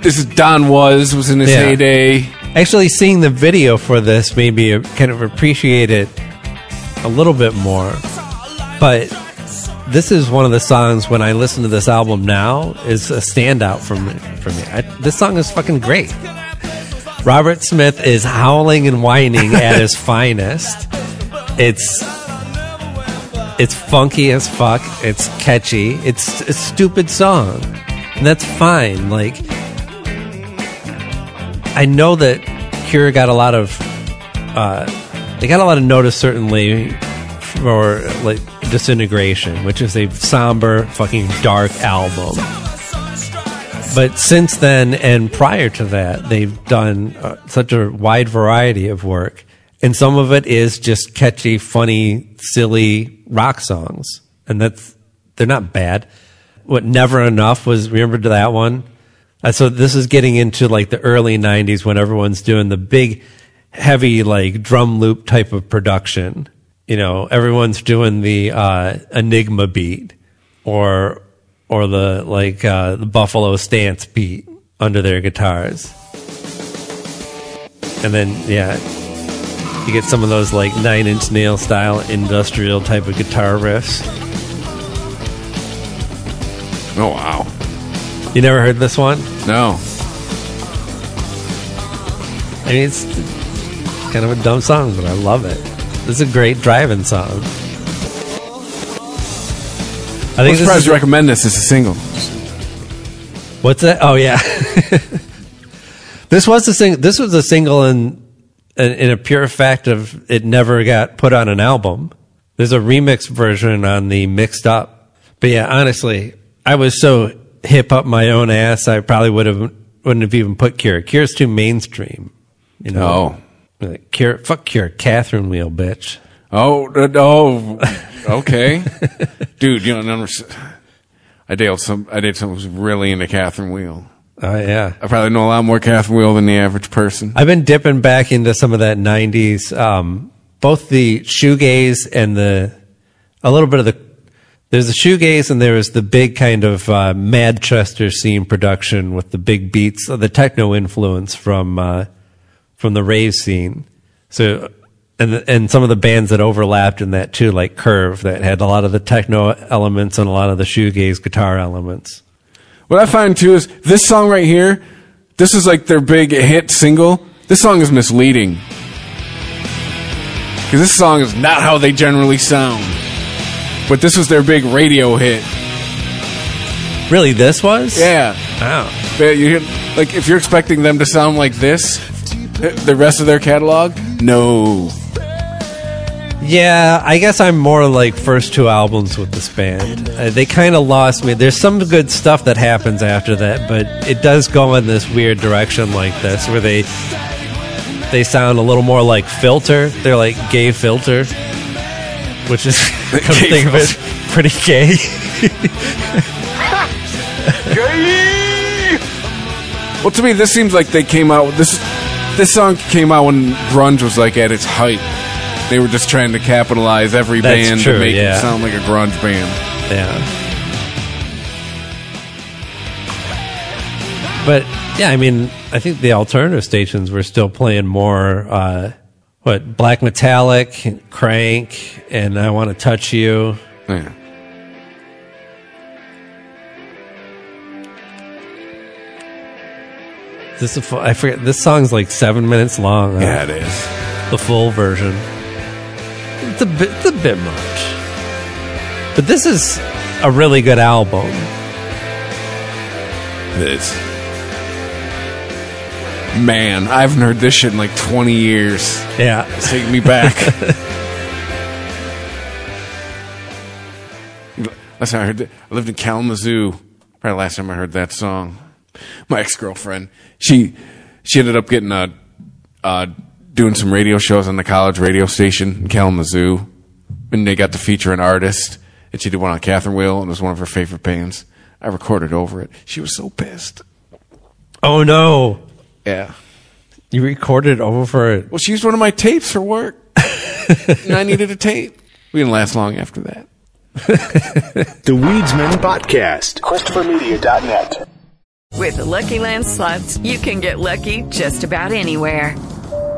this is Don Was was in his Yeah. heyday. Actually, seeing the video for this made me kind of appreciate it a little bit more. But this is one of the songs when I listen to this album now is a standout for me. For me, I, this song is fucking great. Robert Smith is howling and whining at his [laughs] finest. It's it's funky as fuck. It's catchy. It's a stupid song, and that's fine. Like I know that Cure got a lot of uh, they got a lot of notice certainly for like Disintegration, which is a somber, fucking dark album. But since then and prior to that, they've done uh, such a wide variety of work, and some of it is just catchy, funny, silly rock songs, and that's they're not bad. What Never Enough was remember that one? Uh, so this is getting into like the early '90s when everyone's doing the big, heavy like drum loop type of production. You know, everyone's doing the uh, Enigma beat or or the like uh, the Buffalo Stance beat under their guitars, and then yeah, you get some of those like Nine Inch Nail style industrial type of guitar riffs. Oh wow! You never heard this one? No. I mean, it's kind of a dumb song, but I love it. This is a great driving song. I I'm think surprised you recommend this as a single. What's that? Oh yeah, [laughs] this was a sing. This was a single in, in in a pure fact of it never got put on an album. There's a remix version on the mixed up. But yeah, honestly, I was so hip up my own ass. I probably would have wouldn't have even put Cure. Cure's too mainstream. You know. Like, Cure. Fuck Cure. Catherine Wheel, bitch. Oh, oh, okay, [laughs] dude. You don't understand. I dated some. I dated someone who was really into Catherine Wheel. Oh yeah. I probably know a lot more Catherine Wheel than the average person. I've been dipping back into some of that '90s, um, both the shoegaze and the a little bit of the. There's the shoegaze and there was the big kind of uh, Manchester scene production with the big beats, the techno influence from uh, from the rave scene. So and and some of the bands that overlapped in that too, like Curve, that had a lot of the techno elements and a lot of the shoegaze guitar elements. What I find too is this song right here. This is like their big hit single. This song is misleading because this song is not how they generally sound. But this was their big radio hit. Really, this was? Yeah. Wow. But you hear, like if you're expecting them to sound like this, the rest of their catalog, no. Yeah, I guess I'm more like first two albums with this band. Uh, they kind of lost me. There's some good stuff that happens after that, but it does go in this weird direction like this, where they they sound a little more like Filter. They're like gay Filter, which is come to Gay think of it, pretty gay. [laughs] [laughs] Well, to me, this seems like they came out. This this song came out when grunge was like at its height. They were just trying to capitalize every That's band true, to make yeah. it sound like a grunge band. Yeah. But yeah, I mean, I think the alternative stations were still playing more. Uh, what Black Metallic, Crank, and I Want to Touch You. Yeah. This is, I forget. This song's like seven minutes long. huh? Yeah, it is. The full version. It's a bit, it's a bit much. But this is a really good album. It is. Man, I haven't heard this shit in like 20 years. Yeah. It's taking me back. [laughs] Last time I heard, that, I lived in Kalamazoo. Probably last time I heard that song. My ex girlfriend, she she ended up getting a uh, doing some radio shows on the college radio station in Kalamazoo, and they got to feature an artist, and she did one on Catherine Wheel, and it was one of her favorite bands. I recorded over it. She was so pissed. Oh no! Yeah. You recorded over it. Well, she used one of my tapes for work, and I needed a tape. We didn't last long after that. [laughs] the Weedsmen Podcast. ChristopherMedia.net. With the Lucky Land slots, you can get lucky just about anywhere.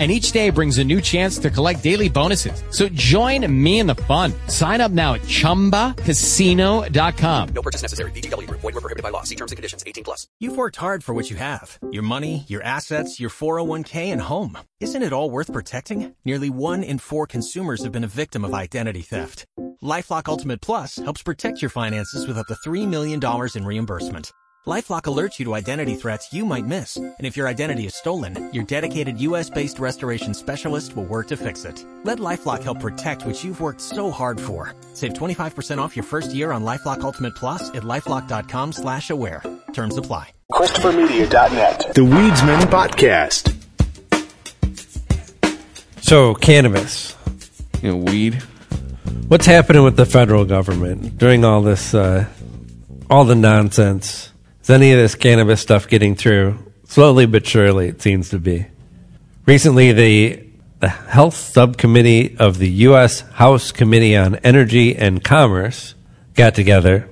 and each day brings a new chance to collect daily bonuses. So join me in the fun. Sign up now at ChumbaCasino.com. No purchase necessary. VGW. Void were prohibited by law. See terms and conditions. 18 plus. You've worked hard for what you have. Your money, your assets, your 401k, and home. Isn't it all worth protecting? Nearly one in four consumers have been a victim of identity theft. LifeLock Ultimate Plus helps protect your finances with up to $3 million in reimbursement. LifeLock alerts you to identity threats you might miss, and if your identity is stolen, your dedicated U.S.-based restoration specialist will work to fix it. Let LifeLock help protect what you've worked so hard for. Save 25% off your first year on LifeLock Ultimate Plus at lifeLock.com/aware. Terms apply. ChristopherMedia.net. The Weedsmen Podcast. So cannabis, you know, weed. What's happening with the federal government during all this, uh, all the nonsense? Is any of this cannabis stuff getting through? Slowly but surely, it seems to be. Recently, the, the Health Subcommittee of the U.S. House Committee on Energy and Commerce got together.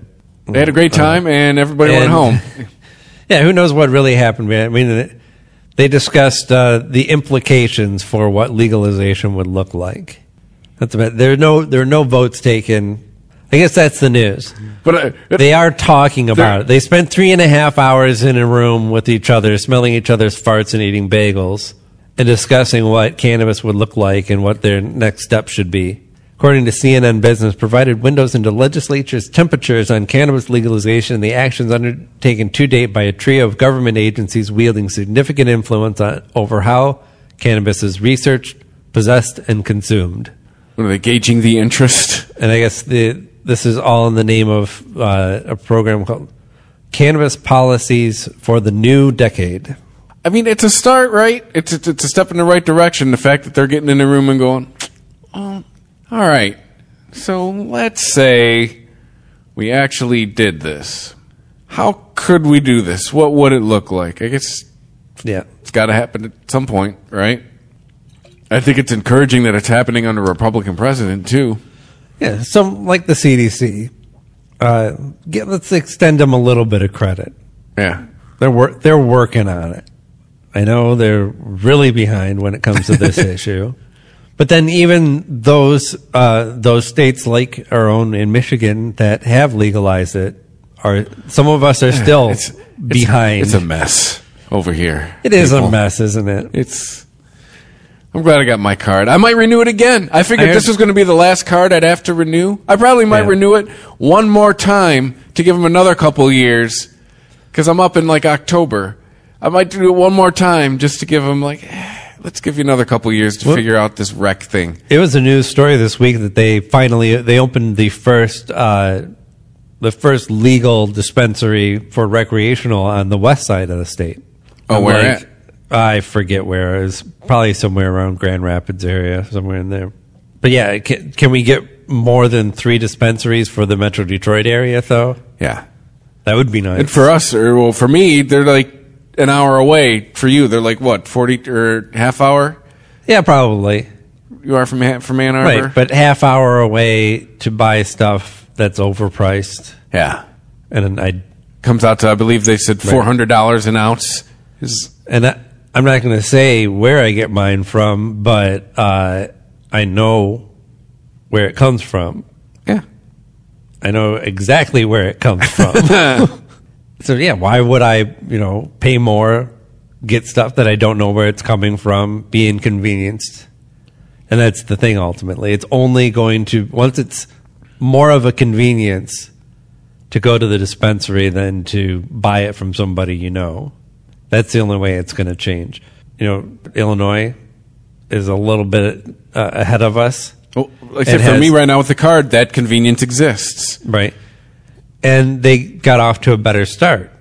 They had a great time, uh, and everybody and, went home. [laughs] [laughs] yeah, who knows what really happened? I mean, they discussed uh, the implications for what legalization would look like. That's about. There are no there are no votes taken I guess that's the news. But uh, they are talking about it. They spent three and a half hours in a room with each other, smelling each other's farts and eating bagels, and discussing what cannabis would look like and what their next step should be. According to CNN Business, provided windows into legislature's temperatures on cannabis legalization and the actions undertaken to date by a trio of government agencies wielding significant influence on, over how cannabis is researched, possessed, and consumed. What are they gauging the interest? And I guess the this is all in the name of uh, a program called Cannabis Policies for the New Decade. I mean, it's a start, right? It's, it's, it's a step in the right direction. The fact that they're getting in the room and going, oh, all right. So let's say we actually did this. How could we do this? What would it look like? I guess yeah, it's got to happen at some point, right? I think it's encouraging that it's happening under a Republican president too. Yeah, some like the CDC. Uh, get, let's extend them a little bit of credit. Yeah, they're wor- they're working on it. I know they're really behind when it comes to this [laughs] issue, but then even those uh, those states like our own in Michigan that have legalized it are some of us are still it's, behind. It's, it's a mess over here. It is people. a mess, isn't it? It's I'm glad I got my card. I might renew it again. I figured I this was going to be the last card I'd have to renew. I probably might yeah. renew it one more time to give them another couple years because I'm up in like October. I might do it one more time just to give them like, eh, let's give you another couple years to well, figure out this wreck thing. It was a news story this week that they finally they opened the first uh, the first legal dispensary for recreational on the west side of the state. Oh, where like? I forget where. It's probably somewhere around Grand Rapids area, somewhere in there. But yeah, can, can we get more than three dispensaries for the Metro Detroit area, though? Yeah, that would be nice. And for us, or well, for me, they're like an hour away. For you, they're like what, forty or half hour? Yeah, probably. You are from from Ann Arbor, right? But half hour away to buy stuff that's overpriced. Yeah. And I comes out to I believe they said four hundred dollars an ounce. Is and I, I'm not going to say where I get mine from, but uh, I know where it comes from. Yeah. I know exactly where it comes from. [laughs] [laughs] so yeah, why would I, you know, pay more, get stuff that I don't know where it's coming from, be inconvenienced? And that's the thing ultimately. It's only going to once it's more of a convenience to go to the dispensary than to buy it from somebody you know. That's the only way it's going to change. You know, Illinois is a little bit uh, ahead of us. Well, except for me right now with the card, that convenience exists. Right. And they got off to a better start.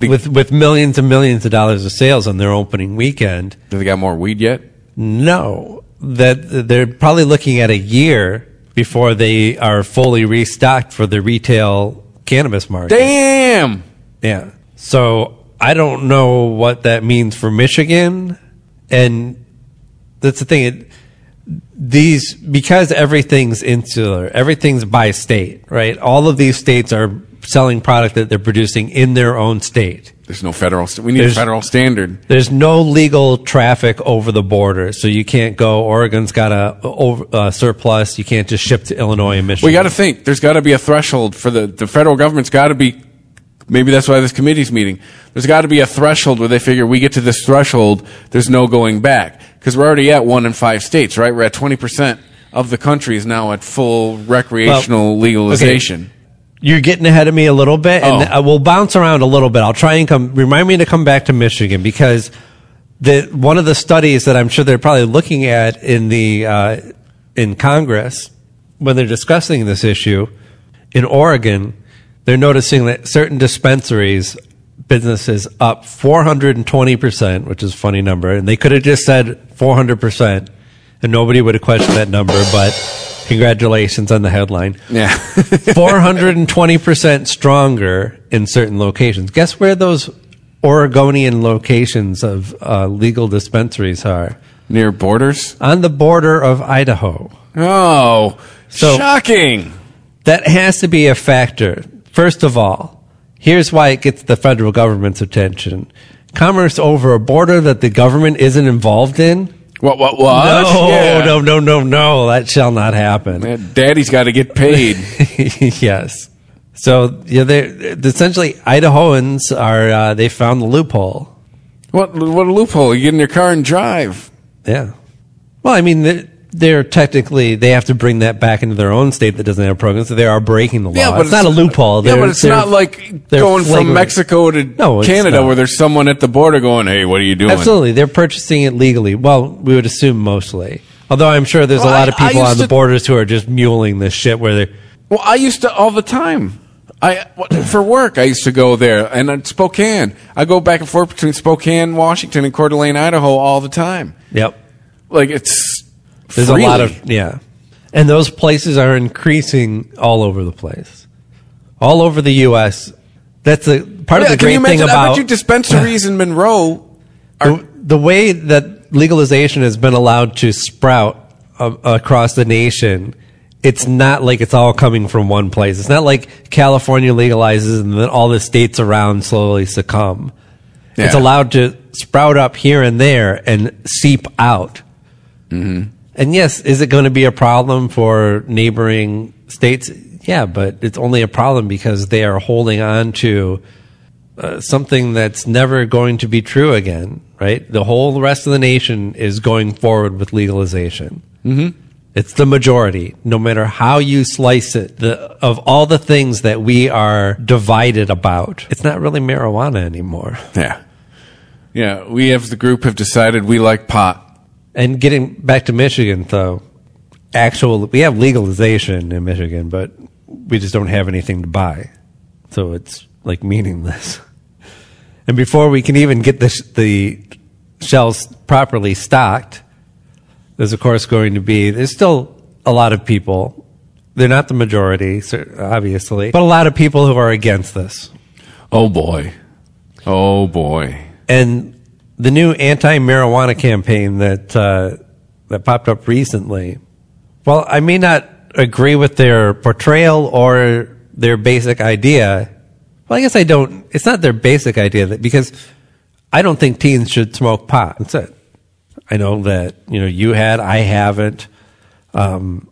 with with millions and millions of dollars of sales on their opening weekend. Do they got more weed yet? No. That they're probably looking at a year before they are fully restocked for the retail cannabis market. Damn. Yeah. So I don't know what that means for Michigan, and that's the thing. It, these because everything's insular, everything's by state, right? All of these states are selling product that they're producing in their own state. There's no federal. St- we need There's- a federal standard. There's no legal traffic over the border, so you can't go. Oregon's got a over, uh, surplus. You can't just ship to Illinois and Michigan. We got to think. There's got to be a threshold for the the federal government's got to be. Maybe that's why this committee's meeting. There's got to be a threshold where they figure we get to this threshold. There's no going back because we're already at one in five states, right? We're at twenty percent of the country is now at full recreational Well, legalization. You're getting ahead of me a little bit, and Oh. I will bounce around a little bit. I'll try and come. Remind me to come back to Michigan because the one of the studies that I'm sure they're probably looking at in the uh, in Congress when they're discussing this issue in Oregon, they're noticing that certain dispensaries businesses up 420 percent, which is a funny number, and they could have just said 400 percent, and nobody would have questioned that number, but. Congratulations on the headline. Yeah. [laughs] [laughs] 420% stronger in certain locations. Guess where those Oregonian locations of uh, legal dispensaries are? Near borders? On the border of Idaho. Oh, So- shocking. That has to be a factor. First of all, here's why it gets the federal government's attention. Commerce over a border that the government isn't involved in? What? What? What? No, Yeah. no, no, no, no. That shall not happen. Daddy's got to get paid. [laughs] yes. So yeah, they're, essentially Idahoans are uh, they found the loophole. What? What a loophole! You get in your car and drive. Yeah. Well, I mean, they're, technically they have to bring that back into their own state that doesn't have programs, so they are breaking the law. Yeah, but it's, not a loophole. Yeah, They're- but it's not like going from. Mexico to No, Canada where there's someone at the border going, "Hey, what are you doing?" Absolutely, they're purchasing it legally. Well, we would assume mostly. Although I'm sure there's Well, a lot of people on the to- borders who are just muling this shit where they Well, I used to all the time. I [clears throat] for work. I used to go there, and at Spokane. I go back and forth between Spokane, Washington, and Coeur d'Alene, Idaho, all the time. Yep. Like it's There's a lot of yeah, and those places are increasing all over the place, all over the U.S. That's a part Yeah, of the great you thing about you dispensaries [laughs] in Monroe. the, the way that legalization has been allowed to sprout uh, across the nation. It's not like it's all coming from one place. It's not like California legalizes and then all the states around slowly succumb. It's allowed to sprout up here and there and seep out. Mm-hmm. And yes, is it going to be a problem for neighboring states? Yeah, but it's only a problem because they are holding on to uh, something that's never going to be true again, right? The whole rest of the nation is going forward with legalization. Mm-hmm. It's the majority, no matter how you slice it. The, of all the things that we are divided about, it's not really marijuana anymore. Yeah, yeah. We as the group have decided we like pot. And getting back to Michigan, though, actual we have legalization in Michigan, but we just don't have anything to buy, so it's like meaningless. [laughs] And before we can even get the sh- the shelves properly stocked, there's of course going to be there's still a lot of people. They're not the majority, obviously, but a lot of people who are against this. Oh boy, oh boy. And the new anti-marijuana campaign that uh, that popped up recently. Well, I may not agree with their portrayal or their basic idea. Well, I guess I don't. It's not their basic idea that because I don't think teens should smoke pot. That's it. I know that you know you had, I haven't. Um,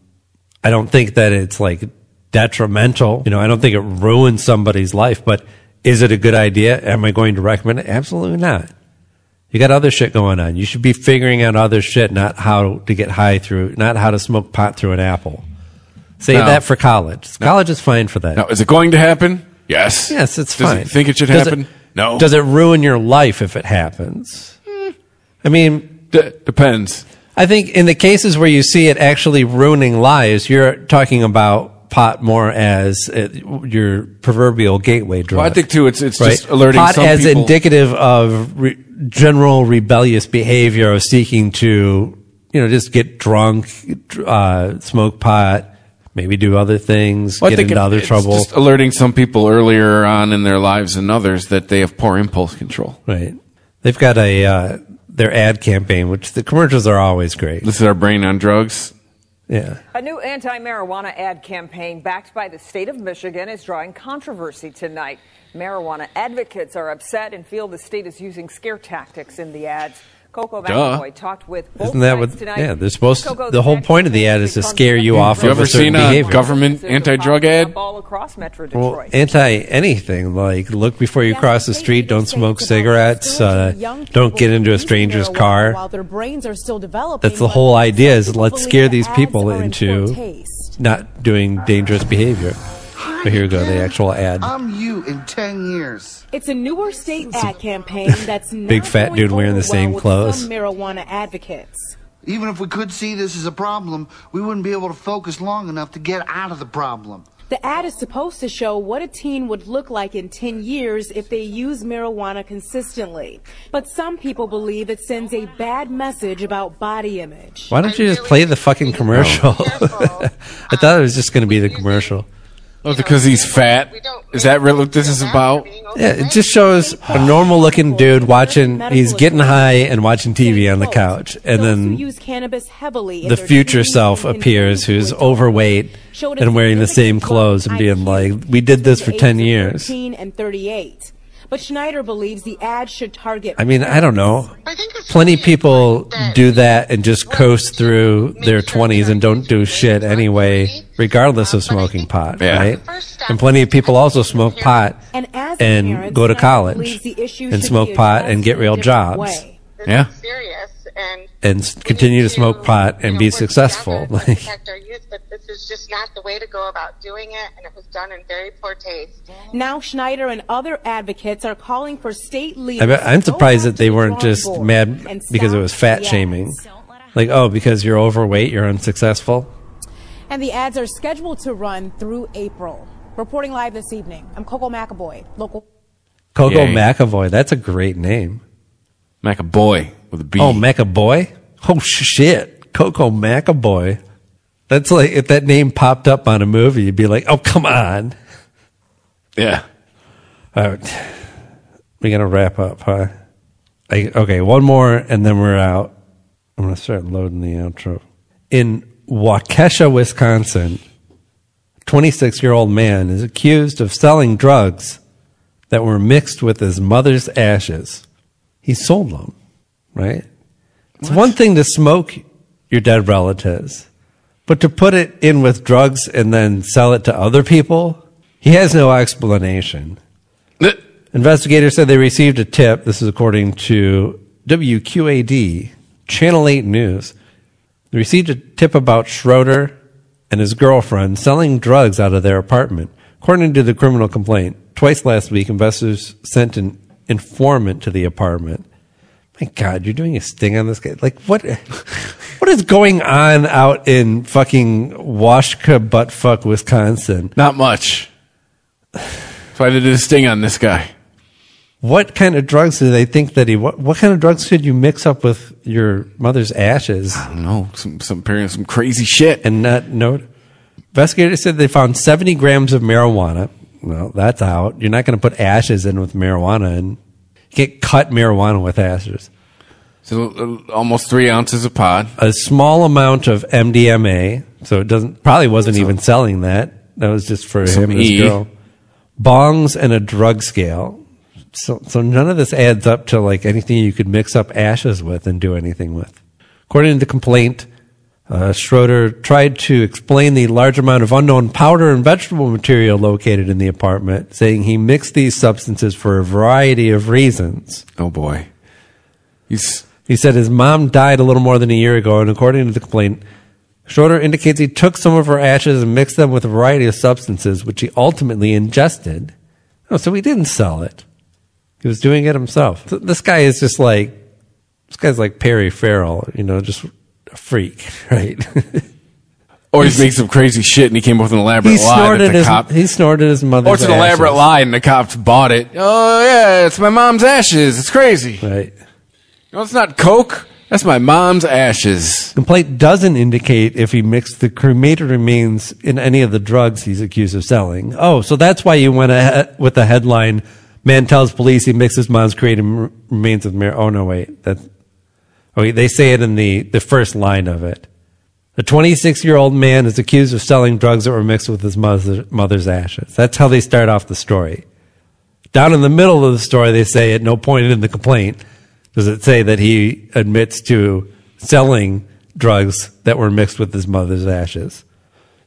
I don't think that it's like detrimental. You know, I don't think it ruins somebody's life. But is it a good idea? Am I going to recommend it? Absolutely not. You got other shit going on. You should be figuring out other shit, not how to get high through, not how to smoke pot through an apple. Save No. that for college. College is fine for that. Now, is it going to happen? Yes. Yes, it's Does fine. it think it should Does happen? no. Does it ruin your life if it happens? I mean, depends. I think in the cases where you see it actually ruining lives, you're talking about pot more as uh, your proverbial gateway drug. Well, I think too. It's it's right? just alerting pot some as people. indicative of re- general rebellious behavior of seeking to, you know, just get drunk, uh, smoke pot, maybe do other things, Well, get into it- other it's trouble. Just alerting some people earlier on in their lives than others that they have poor impulse control. Right. They've got a uh, their ad campaign, which the commercials are always great. This is our brain on drugs. Yeah. A new anti marijuana ad campaign backed by the state of Michigan is drawing controversy tonight. Marijuana advocates are upset and feel the state is using scare tactics in the ads. Coco Duh. McAvoy talked with both Isn't that what? tonight. Yeah, they're supposed. Coco, the whole point of the ad is to scare you off You of ever a certain seen a behavior. government anti-drug ad? all across Metro Well, anti anything like look before you cross the street, don't smoke cigarettes, uh, don't get into a stranger's car. while their brains are still developing. That's the whole idea is let's scare these people into not doing dangerous behavior. But here we go, the actual ad. I'm you in 10 years. It's a newer state ad campaign that's not Big fat going dude wearing the same well with clothes. Some marijuana advocates. Even if we could see this as a problem, we wouldn't be able to focus long enough to get out of the problem. The ad is supposed to show what a teen would look like in 10 years if they use marijuana consistently. But some people believe it sends a bad message about body image. Why don't you just play the fucking commercial? [laughs] I thought it was just going to be the commercial. Oh, because he's fat. Is that really what this is about? Yeah, it just shows a normal looking dude watching, he's getting high and watching TV on the couch. And then use cannabis heavily in the future self appears who's overweight and wearing the same clothes and being like, we did this for 10 years. 13 and 38. But Schneider believes the ad should target. I mean, I don't know. Plenty people do that and just coast through their 20s and don't do shit anyway, regardless of smoking pot, right? And plenty of people also smoke pot And as and parent, go to college believes the issue and smoke pot and get real jobs. way. Yeah. serious and And continue to smoke pot and be successful. [laughs] Like, youth, but this is just not the way to go about doing it, and it was done in very poor taste. Now Schneider and other advocates are calling for state I leaders. bet, I'm surprised that they weren't just mad because it was fat the shaming. Like, oh, because you're overweight, you're unsuccessful. And the ads are scheduled to run through April. Reporting live this evening, I'm Coco McAvoy, local. Coco Yay. McAvoy, that's a great name. McAvoy with a B. Oh, McAboy? Oh, shit. Coco McAboy. That's like, if that name popped up on a movie, you'd be like, oh, come on. Yeah. All right. We to wrap up, huh? I, okay, one more and then we're out. I'm going to start loading the outro. In Waukesha, Wisconsin, 26 year old man is accused of selling drugs that were mixed with his mother's ashes. He sold them, right? It's one thing to smoke your dead relatives, but to put it in with drugs and then sell it to other people, he has no explanation. Investigators said they received a tip. This is according to WQAD, Channel 8 News. They received a tip about Schroeder and his girlfriend selling drugs out of their apartment. According to the criminal complaint, twice last week, investors sent an informant to the apartment. My God, you're doing a sting on this guy. Like, what? [laughs] What is going on out in fucking Washka buttfuck, Wisconsin? Not much. That's why they did a sting on this guy. What kind of drugs do they think that he? What, what kind of drugs should you mix up with your mother's ashes? I don't know. Some some some crazy shit. And not note. Investigators said they found seventy grams of marijuana. Well, that's out. You're not going to put ashes in with marijuana, and you can't cut marijuana with ashes. So uh, almost three ounces of pod. A small amount of MDMA, So it doesn't probably wasn't even selling that. That was just for Some him and his E. girl. Bongs and a drug scale. So so none of this adds up to like anything you could mix up ashes with and do anything with. According to the complaint, uh, Schroeder tried to explain the large amount of unknown powder and vegetable material located in the apartment, saying he mixed these substances for a variety of reasons. Oh boy. He's He said his mom died a little more than a year ago, and according to the complaint, Schroeder indicates he took some of her ashes and mixed them with a variety of substances, which he ultimately ingested. Oh, so he didn't sell it. He was doing it himself. Th- This guy is just like, this guy's like Perry Farrell, you know, just a freak, [laughs] right? or he's making some crazy shit and he came up with an elaborate he lie that the his, cop. he snorted his mother's Or it's an elaborate lie and the cops bought it. Oh yeah, it's my mom's ashes. It's crazy. Right. No, it's not coke. That's my mom's ashes. Complaint doesn't indicate if he mixed the cremated remains in any of the drugs he's accused of selling. Oh, so that's why you went ahead with the headline: "Man tells police he mixed his mom's cremated remains with mar." Oh no, wait, that. Oh, they say it in the the first line of it. A 26 year old man is accused of selling drugs that were mixed with his mother, mother's ashes. That's how they start off the story. Down in the middle of the story, they say at no point in the complaint does it say that he admits to selling drugs that were mixed with his mother's ashes.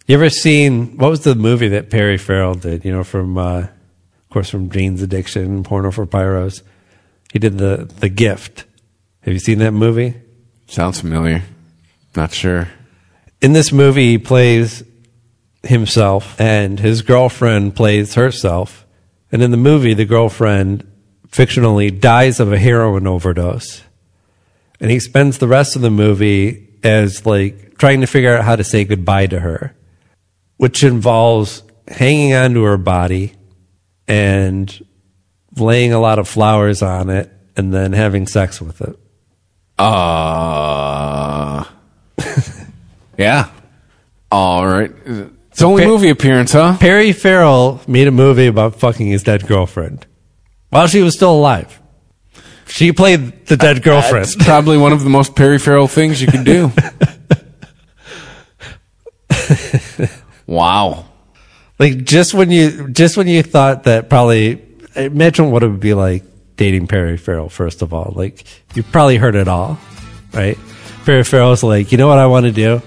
You ever seen what was the movie that Perry Farrell did? You know, from uh, of course from Jane's Addiction and Porno for Pyros. He did the the Gift. Have you seen that movie? Sounds familiar. Not sure. In this movie, he plays himself, and his girlfriend plays herself. And in the movie, the girlfriend fictionally dies of a heroin overdose. And he spends the rest of the movie as like trying to figure out how to say goodbye to her, which involves hanging onto her body and laying a lot of flowers on it and then having sex with it. Uh [laughs] Yeah. All right. It's only Pa- movie appearance, huh? Perry Farrell made a movie about fucking his dead girlfriend while she was still alive. She played the dead girlfriend. That's [laughs] probably one of the most Perry Farrell things you can do. wow. like just when you just when you thought that probably imagine what it would be like dating Perry Farrell first of all. Like you probably heard it all, right? Perry Farrell's like, you know what I want to do?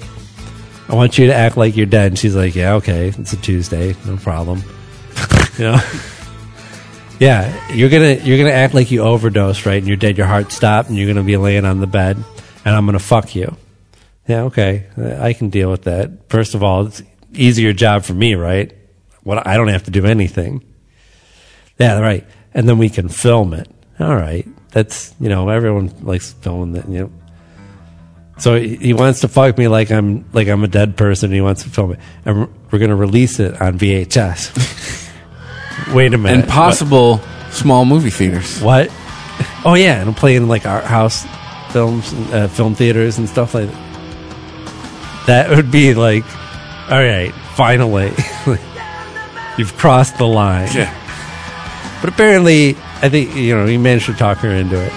I want you to act like you're dead. And she's like, yeah, okay, it's a Tuesday, no problem. [laughs] you know. Yeah, you're gonna you're gonna act like you overdosed, right? And you're dead. Your heart stopped, and you're gonna be laying on the bed, and I'm gonna fuck you. Yeah, okay, I can deal with that. First of all, it's easier job for me, right? What I don't have to do anything. Yeah, right. And then we can film it. All right, that's you know everyone likes filming that. You know, so he wants to fuck me like I'm like I'm a dead person. He wants to film it, and we're gonna release it on VHS. [laughs] Wait a minute. And possible small movie theaters. What? Oh yeah, and I'm playing like art house films, uh, film theaters, and stuff like that. That would be like, all right, finally, [laughs] you've crossed the line. Yeah. But apparently, I think you know he managed to talk her into it,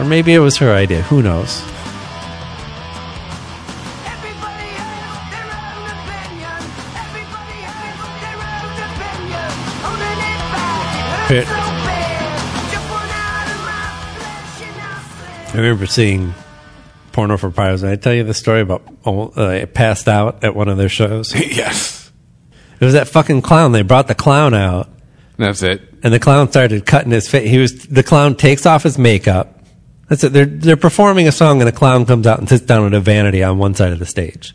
or maybe it was her idea. Who knows? It- I remember seeing porno for pyros. Did I tell you the story about uh, I passed out at one of their shows? [laughs] yes. It was that fucking clown. They brought the clown out, That's it. and the clown started cutting his face. He was the clown takes off his makeup. That's it. They're they're performing a song, and a clown comes out and sits down at a vanity on one side of the stage.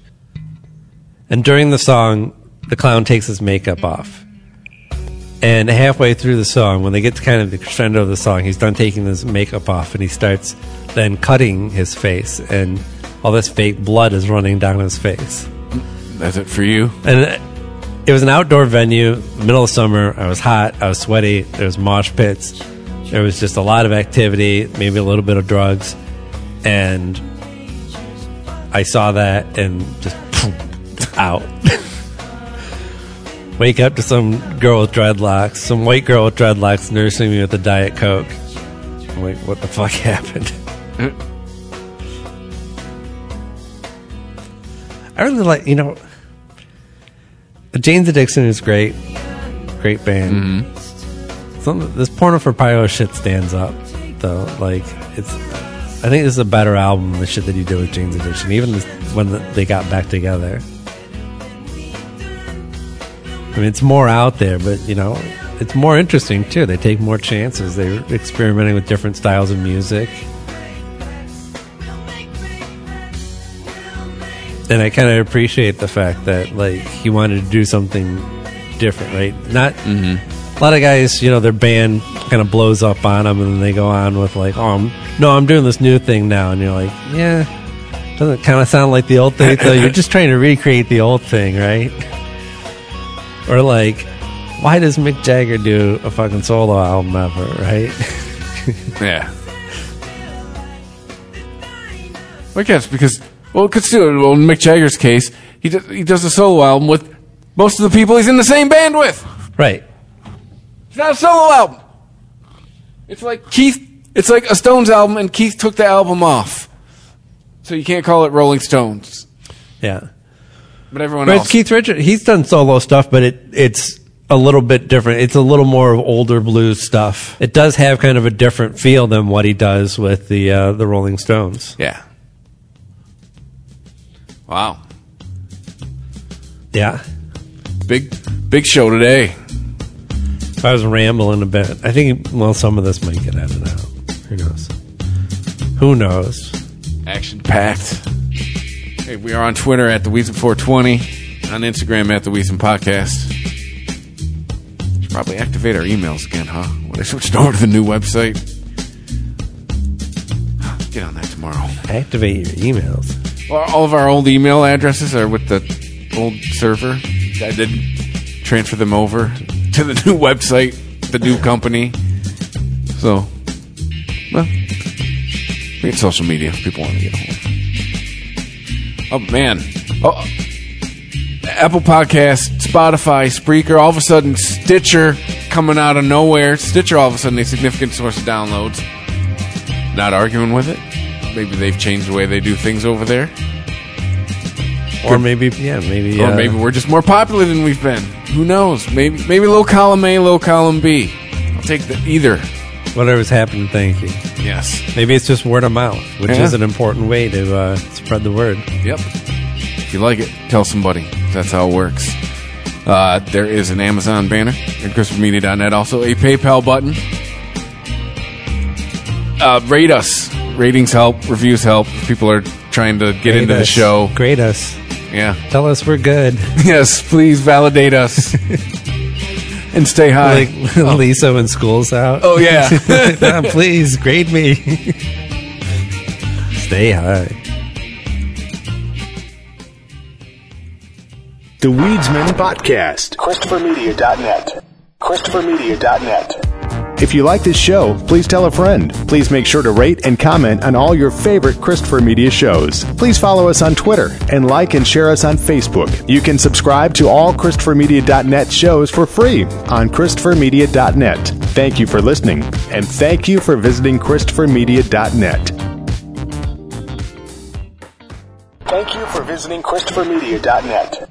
And during the song, the clown takes his makeup off. And halfway through the song, when they get to kind of the crescendo of the song, he's done taking his makeup off, and he starts then cutting his face, and all this fake blood is running down his face. That's it for you. And it- was an outdoor venue, middle of summer. I was hot. I was sweaty. There was mosh pits. There was just a lot of activity, maybe a little bit of drugs, and I saw that and just [laughs] out. [laughs] Wake up to some girl with dreadlocks, some white girl with dreadlocks nursing me with a diet coke. I'm like, what the fuck [laughs] happened? I really like you know. Jane's Addiction is great, great band. Mm-hmm. Some this Porno for Pyro shit stands up though. Like it's, I think this is a better album than the shit that he did with Jane's Addiction. Even this, when the, they got back together. I mean, it's more out there, but you know, it's more interesting too. They take more chances. They're experimenting with different styles of music. And I kind of appreciate the fact that like he wanted to do something different, right? Not mm-hmm. a lot of guys, you know, their band kind of blows up on them, and then they go on with like, "Oh, I'm, no, I'm doing this new thing now," and you're like, "Yeah, doesn't kind of sound like the old thing." though. You're [laughs] just trying to recreate the old thing, right? Or like, why does Mick Jagger do a fucking solo album ever, right? [laughs] Yeah. I guess because well, consider well, in Mick Jagger's case, he does, he does a solo album with most of the people he's in the same band with. Right. It's not a solo album. It's like Keith. It's like a Stones album, and Keith took the album off, so you can't call it Rolling Stones. Yeah. But everyone But else, it's Keith Richards. He's done solo stuff, but it it's a little bit different. It's a little more of older blues stuff. It does have kind of a different feel than what he does with the uh, the Rolling Stones. yeah. Wow, Yeah. big big show today. If I was rambling a bit, I think well some of this might get edited out. Who knows? Who knows? Action packed. Hey, we are on Twitter at the Weedsmen 420, on Instagram at the Weedsmen Podcast. Should probably activate our emails again, huh? When I switched over to the new website. Get on that tomorrow. Activate your emails. Well, all of our old email addresses are with the old server. I did transfer them over to the [laughs] new website, the new company. So, well, we get social media people want to get a hold. Oh man! Oh, Apple Podcast, Spotify, Spreaker, all of a sudden Stitcher coming out of nowhere. Stitcher all of a sudden a significant source of downloads. Not arguing with it. Maybe they've changed the way they do things over there. Or maybe yeah, maybe Or uh, maybe we're just more popular than we've been. Who knows? Maybe maybe low column A, low column B. I'll take the either. whatever's happening. Thank you. Yes. Maybe it's just word of mouth, which Yeah. is an important way to uh, spread the word. Yep. If you like it, tell somebody. That's how it works. Uh, there is an Amazon banner at ChristopherMedia.net. Also, a PayPal button. Uh, rate us. Ratings help. Reviews help. People are trying to get Grade into the show. Grade us. Yeah. Tell us we're good. [laughs] Yes, please validate us. [laughs] and stay high. Like [laughs] Lisa when school's out. Oh, yeah. [laughs] Ah, Please grade me. [laughs] Stay high. The Weedsmen Podcast. ChristopherMedia.net. ChristopherMedia.net. If you like this show, please tell a friend. Please make sure to rate and comment on all your favorite Christopher Media shows. Please follow us on Twitter and like and share us on Facebook. You can subscribe to all ChristopherMedia.net shows for free on ChristopherMedia.net. Thank you for listening, and thank you for visiting ChristopherMedia.net. Thank you for visiting ChristopherMedia.net.